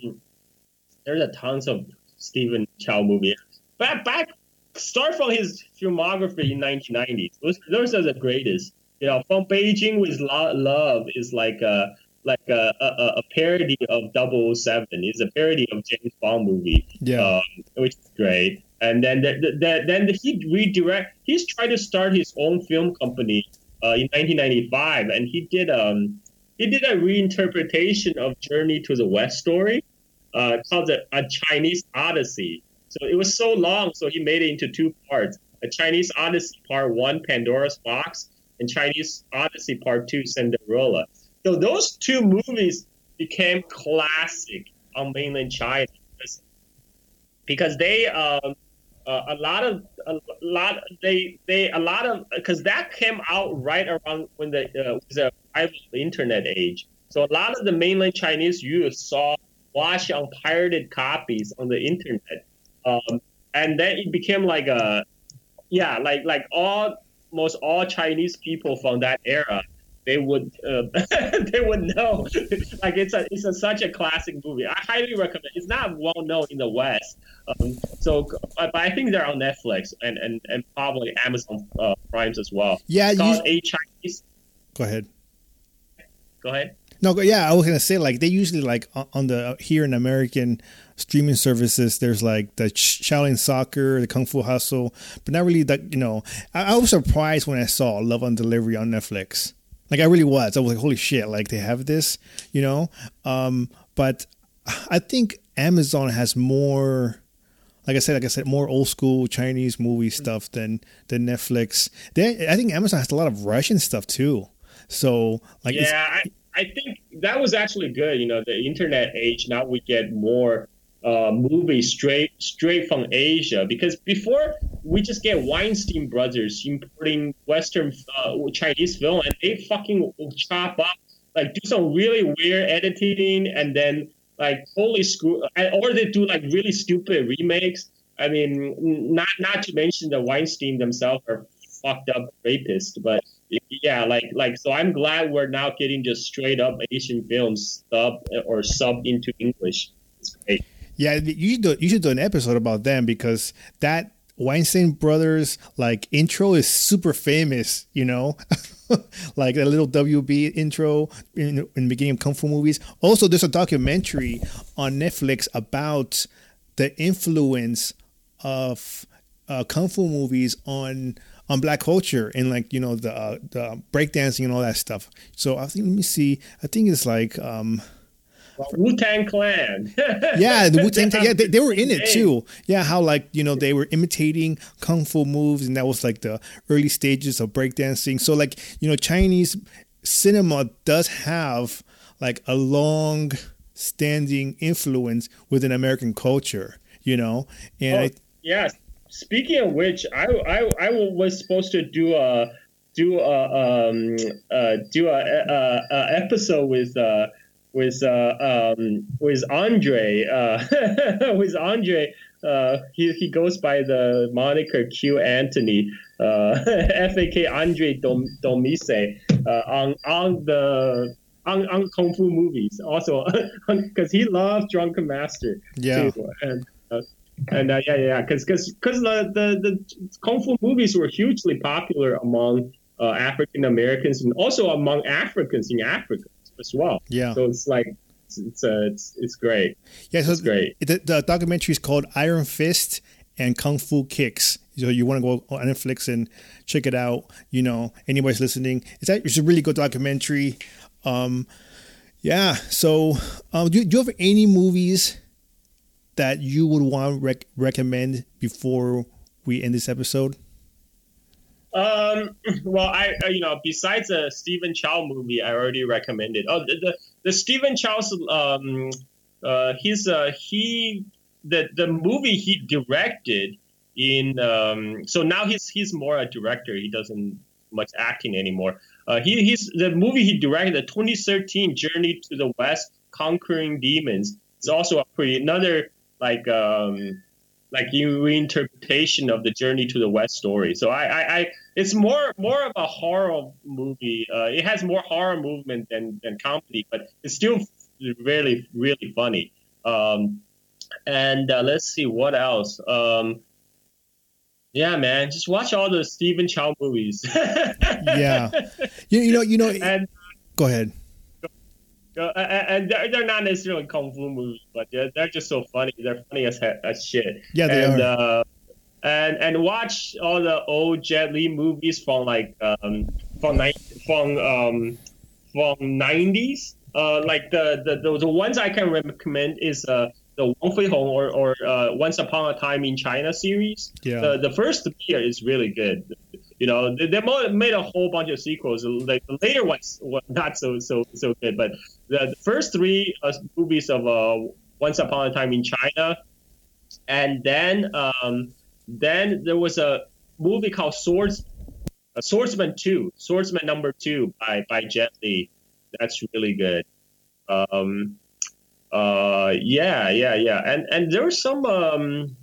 there's a tons of Stephen Chow movies. Back back start from his filmography in 1990s. Those those are the greatest. You know, from Beijing with Love is like a like a, a, a parody of 007. It's a parody of James Bond movie. Yeah, um, which is great. And then the, the, the, then he redirect. He's trying to start his own film company uh, in 1995, and he did um he did a reinterpretation of Journey to the West story, uh, called it a Chinese Odyssey. So it was so long, so he made it into two parts: a Chinese Odyssey Part One, Pandora's Box, and Chinese Odyssey Part Two, Cinderella. So those two movies became classic on mainland China because they um, uh, a lot of a lot they they a lot of because that came out right around when the uh, was the internet age. So a lot of the mainland Chinese youth saw watch on pirated copies on the internet, um, and then it became like a yeah like like all almost all Chinese people from that era they would uh, they would know. like it's a it's a, such a classic movie. I highly recommend. It's not well known in the West, um, so but I think they're on Netflix and and, and probably Amazon uh, Primes as well. Yeah, it's called you... a Chinese. Go ahead. Go ahead. No, yeah, I was gonna say like they usually like on the here in American streaming services. There's like the Shaolin Soccer, the Kung Fu Hustle, but not really that. You know, I, I was surprised when I saw Love on Delivery on Netflix. Like I really was. I was like, holy shit! Like they have this, you know. Um, but I think Amazon has more. Like I said, like I said, more old school Chinese movie stuff than than Netflix. They, I think Amazon has a lot of Russian stuff too. So like, yeah, I, I think that was actually good. You know, the internet age. Now we get more uh, movie straight straight from Asia because before we just get Weinstein brothers importing Western uh, Chinese film and they fucking chop up like do some really weird editing and then like totally screw or they do like really stupid remakes. I mean, not not to mention the Weinstein themselves are fucked up rapists, but yeah, like like so I'm glad we're now getting just straight up Asian films sub or sub into English. It's great. Yeah, you should do, you should do an episode about them because that Weinstein Brothers like intro is super famous, you know, like a little WB intro in, in the beginning of kung fu movies. Also, there's a documentary on Netflix about the influence of uh, kung fu movies on on black culture and like you know the uh, the breakdancing and all that stuff. So I think let me see. I think it's like um Wu Tang Clan. yeah, the Wu Tang. Yeah, they, they, were in it too. Yeah, how like you know they were imitating kung fu moves, and that was like the early stages of breakdancing. So like you know Chinese cinema does have like a long standing influence within American culture. You know, and oh, I, yeah. Speaking of which, I, I I was supposed to do a do a um uh do a, a, a episode with uh with uh, um, with Andre uh, with Andre. Uh, he, he goes by the moniker Q Anthony, uh, FAK Andre Dom, Domise, uh, on on the on, on kung fu movies also because he loves Drunken Master yeah too. and uh, and uh, yeah yeah because because because the, the the kung fu movies were hugely popular among uh, African Americans and also among Africans in Africa as well. Yeah. So it's like it's it's uh, it's, it's great. Yeah, so it's great. The, the documentary is called Iron Fist and Kung Fu Kicks. So you want to go on Netflix and check it out. You know, anybody's listening, it's a, it's a really good documentary. Um, yeah. So, um, do, do you have any movies that you would want to rec- recommend before we end this episode? Um, well, I, you know, besides a Stephen Chow movie, I already recommended. Oh, the the, the Stephen Chow's um, uh, he's uh he the the movie he directed in um, so now he's he's more a director. He doesn't much acting anymore. Uh, he he's the movie he directed, the 2013 Journey to the West, Conquering Demons. It's also a pretty another like um like reinterpretation of the Journey to the West story. So I, I, I it's more more of a horror movie. Uh, it has more horror movement than, than comedy, but it's still really really funny. Um, and uh, let's see what else. Um, yeah, man, just watch all the Stephen Chow movies. yeah, you, you know, you know. And go ahead. Uh, and they're, they're not necessarily kung fu movies, but they're, they're just so funny. They're funny as, as shit. Yeah, they and, are. Uh, and and watch all the old Jet Li movies from like um, from from um, from nineties. Uh, like the, the, the the ones I can recommend is uh, the Wong Fei Hong or or uh, Once Upon a Time in China series. Yeah. The the first three is really good. You know, they, they made a whole bunch of sequels. Like the later ones were not so so so good, but the, the first three uh, movies of uh, Once Upon a Time in China, and then um, then there was a movie called Swords, uh, Swordsman Two, Swordsman Number Two by by Jet Li. That's really good. Um, uh, yeah, yeah, yeah, and and there was some. Um,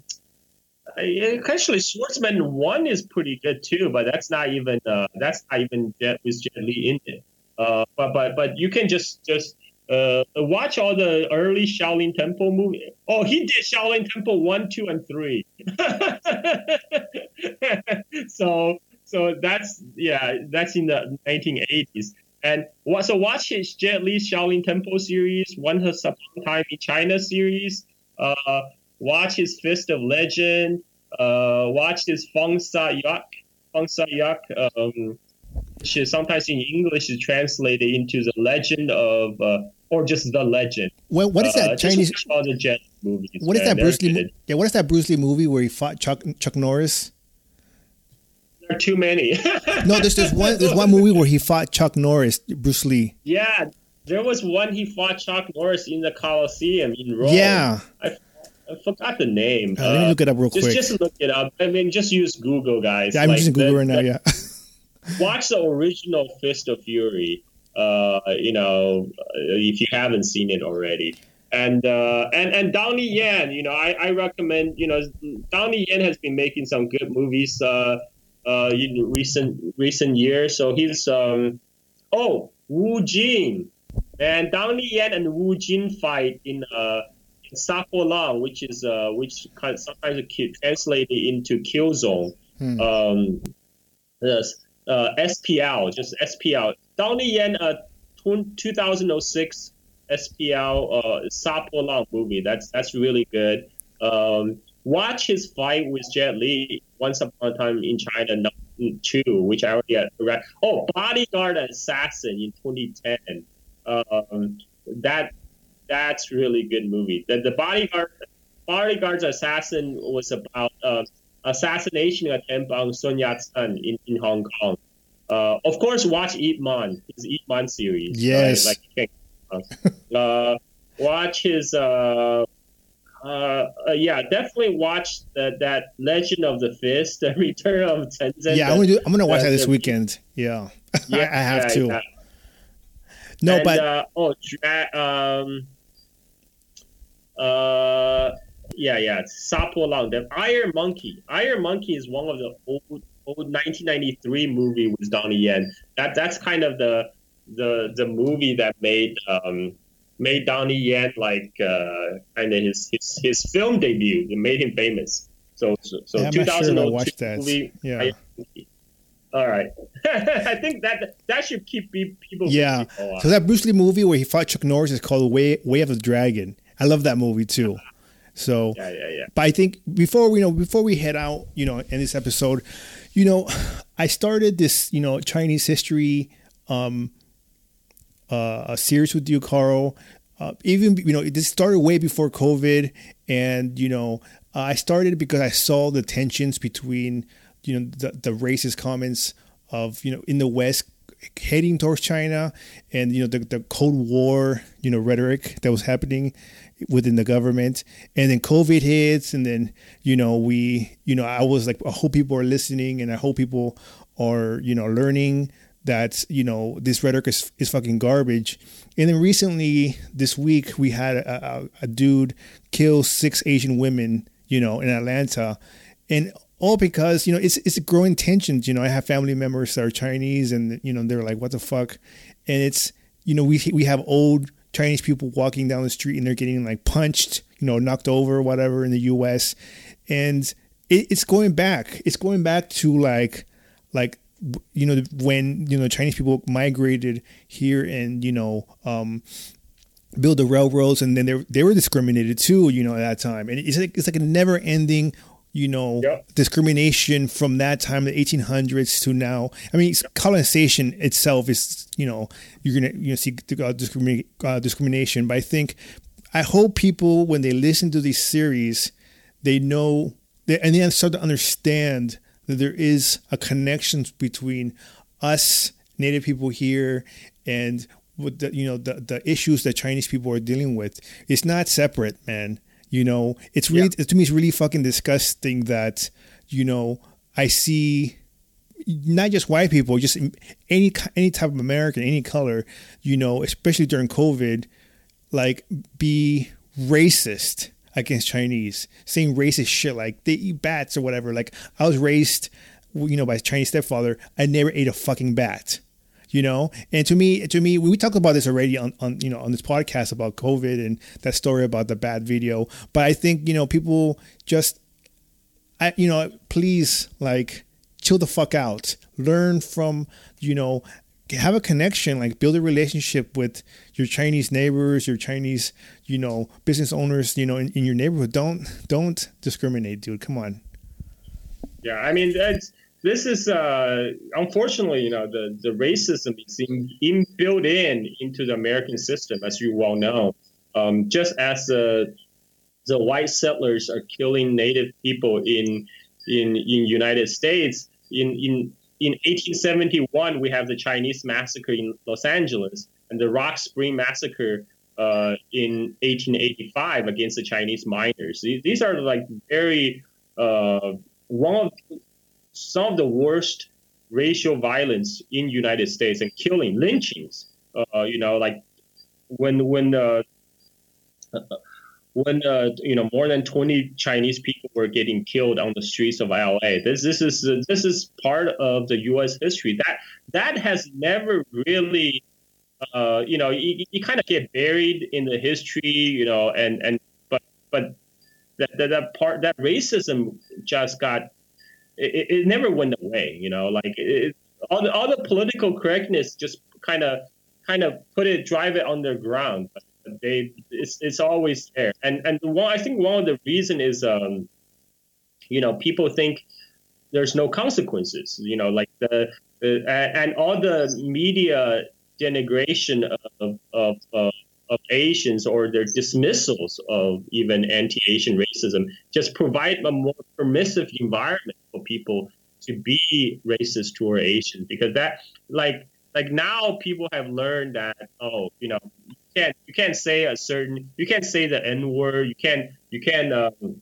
actually, Swordsman One is pretty good too, but that's not even uh, that's not even Jet with Jet Li in it. Uh, but but but you can just just uh, watch all the early Shaolin Temple movie. Oh, he did Shaolin Temple one, two, and three. so so that's yeah, that's in the 1980s. And what so watch his Jet Li's Shaolin Temple series, Once Upon a Time in China series. Uh, watch his Fist of Legend. Uh, watch his Feng Sa Yak. Feng Sa Yak. Um, which is sometimes in English is translated into the Legend of, uh, or just the Legend. What what is that Uh, Chinese? all the Jet movies. What is that Bruce Lee? mo- Yeah, what is that Bruce Lee movie where he fought Chuck Chuck Norris? There are too many. No, there's there's one there's one movie where he fought Chuck Norris, Bruce Lee. Yeah, there was one he fought Chuck Norris in the Coliseum in Rome. Yeah. I, I forgot the name. Uh, let me look it up real just, quick. Just look it up. I mean, just use Google, guys. Yeah, I'm Like, using Google the- right now. the- Yeah. watch the original Fist of Fury. Uh, you know, uh, if you haven't seen it already. And uh, and and Donnie Yen, you know, I, I recommend. You know, Donnie Yen has been making some good movies uh, uh, in recent recent years. So he's um, oh Wu Jing, and Donnie Yen and Wu Jing fight in uh Sapo which is uh which sometimes translated into Kill Zone. Hmm. Um, yes, uh, SPL, just SPL. Donnie Yen, uh, tw- 2006 SPL uh, Sapo Lang movie. That's that's really good. Um, watch his fight with Jet Li once upon a time in China two, which I already had read. Oh, Bodyguard and Assassin in 2010. Um, that that's really good movie. The, the Bodyguard Bodyguard's Assassin was about uh, assassination attempt on Sun Yat-sen in, in Hong Kong. Uh, of course, watch Ip Man, his Ip Man series. right? Yes. Like, you uh, watch his. Uh, uh, uh, yeah, definitely watch that that Legend of the Fist, the Return of Chen Zhen. yeah, I'm gonna do, I'm gonna watch the- that this the- weekend. Yeah, I, I have yeah, to. yeah. No, and, but uh, oh, dra- um, uh, yeah, yeah, Sapo Lang. The Iron Monkey. Iron Monkey is one of the old, old 1993 movie with Donnie Yen. That that's kind of the the the movie that made um made Donnie Yen like uh kind of his, his his film debut. It made him famous. So so, so Yeah, I'm sure if I 2002 watched that. movie. Yeah. All right, I think that that should keep people. Yeah. busy for a while. So that Bruce Lee movie where he fought Chuck Norris is called Way Way of the Dragon. I love that movie too. So, Yeah, yeah, yeah. but I think before we you know before we head out, you know, in this episode, you know, I started this you know Chinese history um uh, a series with you, Carl. Uh, even you know, this started way before COVID, and you know, uh, I started because I saw the tensions between you know the the racist comments of you know in the West heading towards China, and you know the the Cold War you know rhetoric that was happening within the government, and then COVID hits, and then you know we you know I was like I hope people are listening, and I hope people are you know learning that you know this rhetoric is, is fucking garbage. And then recently, this week, we had a, a, a dude kill six Asian women, you know, in Atlanta, and all because you know it's it's growing tensions. You know, I have family members that are Chinese, and you know they're like, "What the fuck?" And it's you know we we have old Chinese people walking down the street and they're getting like punched, you know, knocked over, whatever, in the U.S. And it, it's going back. It's going back to like like you know when you know Chinese people migrated here and you know um, build the railroads and then they they were discriminated too you know at that time and it's like it's like a never ending you know Yep. discrimination from that time the 1800s to now I mean colonization itself is you know you're gonna you know see uh, uh, discrimination but I think I hope people when they listen to these series they know they, and then start to understand that there is a connection between us native people here and with the you know the, the issues that Chinese people are dealing with. It's not separate, man. You know, it's really to me it's really fucking disgusting that you know I see not just white people, just any any type of American, any color, you know, especially during COVID, like be racist against Chinese, saying racist shit like they eat bats or whatever. Like I was raised, you know, by a Chinese stepfather. I never ate a fucking bat, you know. And to me, to me, we talked about this already on, on you know on this podcast about COVID and that story about the bad video. But I think you know people just, I you know, please like chill the fuck out. Learn from you know have a connection like build a relationship with your chinese neighbors your chinese you know business owners you know in, in your neighborhood don't don't discriminate dude come on Yeah, I mean, that's, this is uh, unfortunately, you know, the, the racism is in, in built in into the American system, as you well know. Um, just as the the white settlers are killing Native people in in in United States, in in in 1871 we have the Chinese massacre in Los Angeles and the Rock Spring massacre uh, in 1885 against the Chinese miners. These are like very uh, one of some of the worst racial violence in United States and killing lynchings. Uh, you know, like when when uh, when uh, you know more than 20 Chinese people were getting killed on the streets of LA. This this is this is part of the U.S. history that that has never really uh, you know you, you kind of get buried in the history you know and and but but that that, that part that racism just got it, it never went away you know like it, all the all the political correctness just kind of kind of put it drive it underground. They it's it's always there. And and one I think one of the reason is um, you know people think there's no consequences. You know, like the, the and all the media denigration of of, of of Asians or their dismissals of even anti-Asian racism just provide a more permissive environment for people to be racist toward Asians. Because that like like now people have learned that oh you know you can't you can't say a certain you can't say the n word you can't you can't um,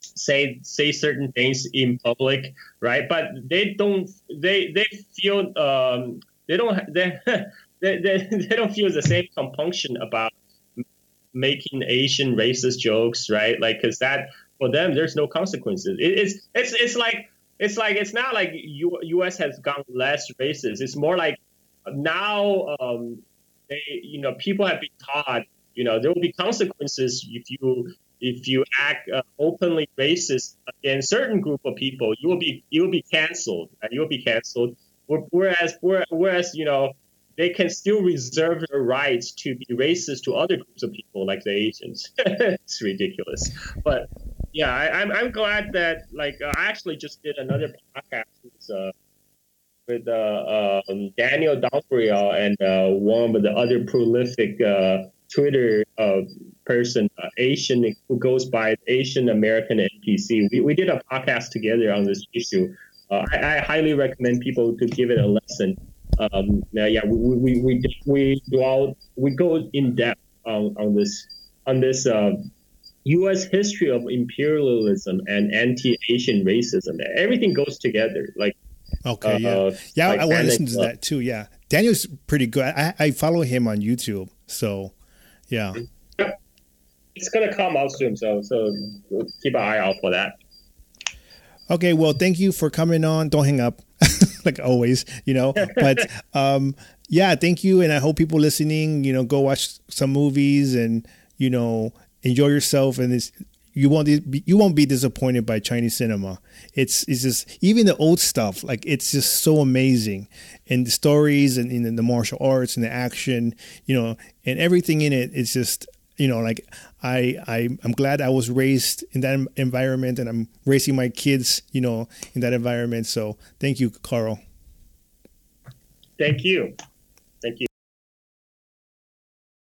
say say certain things in public right? But they don't they they feel um, they don't they, they, they, don't feel the same compunction about making asian racist jokes right like because that for them there's no consequences it, it's it's it's like it's like it's not like U, us has gone less racist it's more like now um, they, you know, people have been taught, you know, there will be consequences if you if you act uh, openly racist against certain group of people. You will be you will be canceled. and You will be canceled. Whereas whereas you know they can still reserve their rights to be racist to other groups of people like the Asians. it's ridiculous, but yeah, I, am I'm, I'm glad that like I actually just did another podcast. With, uh, with uh, um, Daniel Dumbrill and uh, one of the other prolific uh, Twitter uh, person, uh, Asian, who goes by Asian American NPC. We, we did a podcast together on this issue. Uh, I, I, highly recommend people to give it a listen. Um, yeah, we we we we do all, we go in depth on, on this on this U.S. history of imperialism and anti-Asian racism. Everything goes together. Like Okay, yeah, uh, yeah. I, I want to listen to that too. Yeah, Daniel's pretty good. I, I follow him on YouTube, so yeah. It's gonna come out soon, so so keep an eye out for that. Okay, well, thank you for coming on. Don't hang up, like always, you know. But um, yeah, thank you, and I hope people listening, you know, go watch some movies and you know enjoy yourself. And it's you won't be, you won't be disappointed by Chinese cinema. It's it's just even the old stuff like it's just so amazing, and the stories and in the martial arts and the action, you know, and everything in it. It's just you know like I I I'm glad I was raised in that environment, and I'm raising my kids, you know, in that environment. So thank you, Carl. Thank you. Thank you.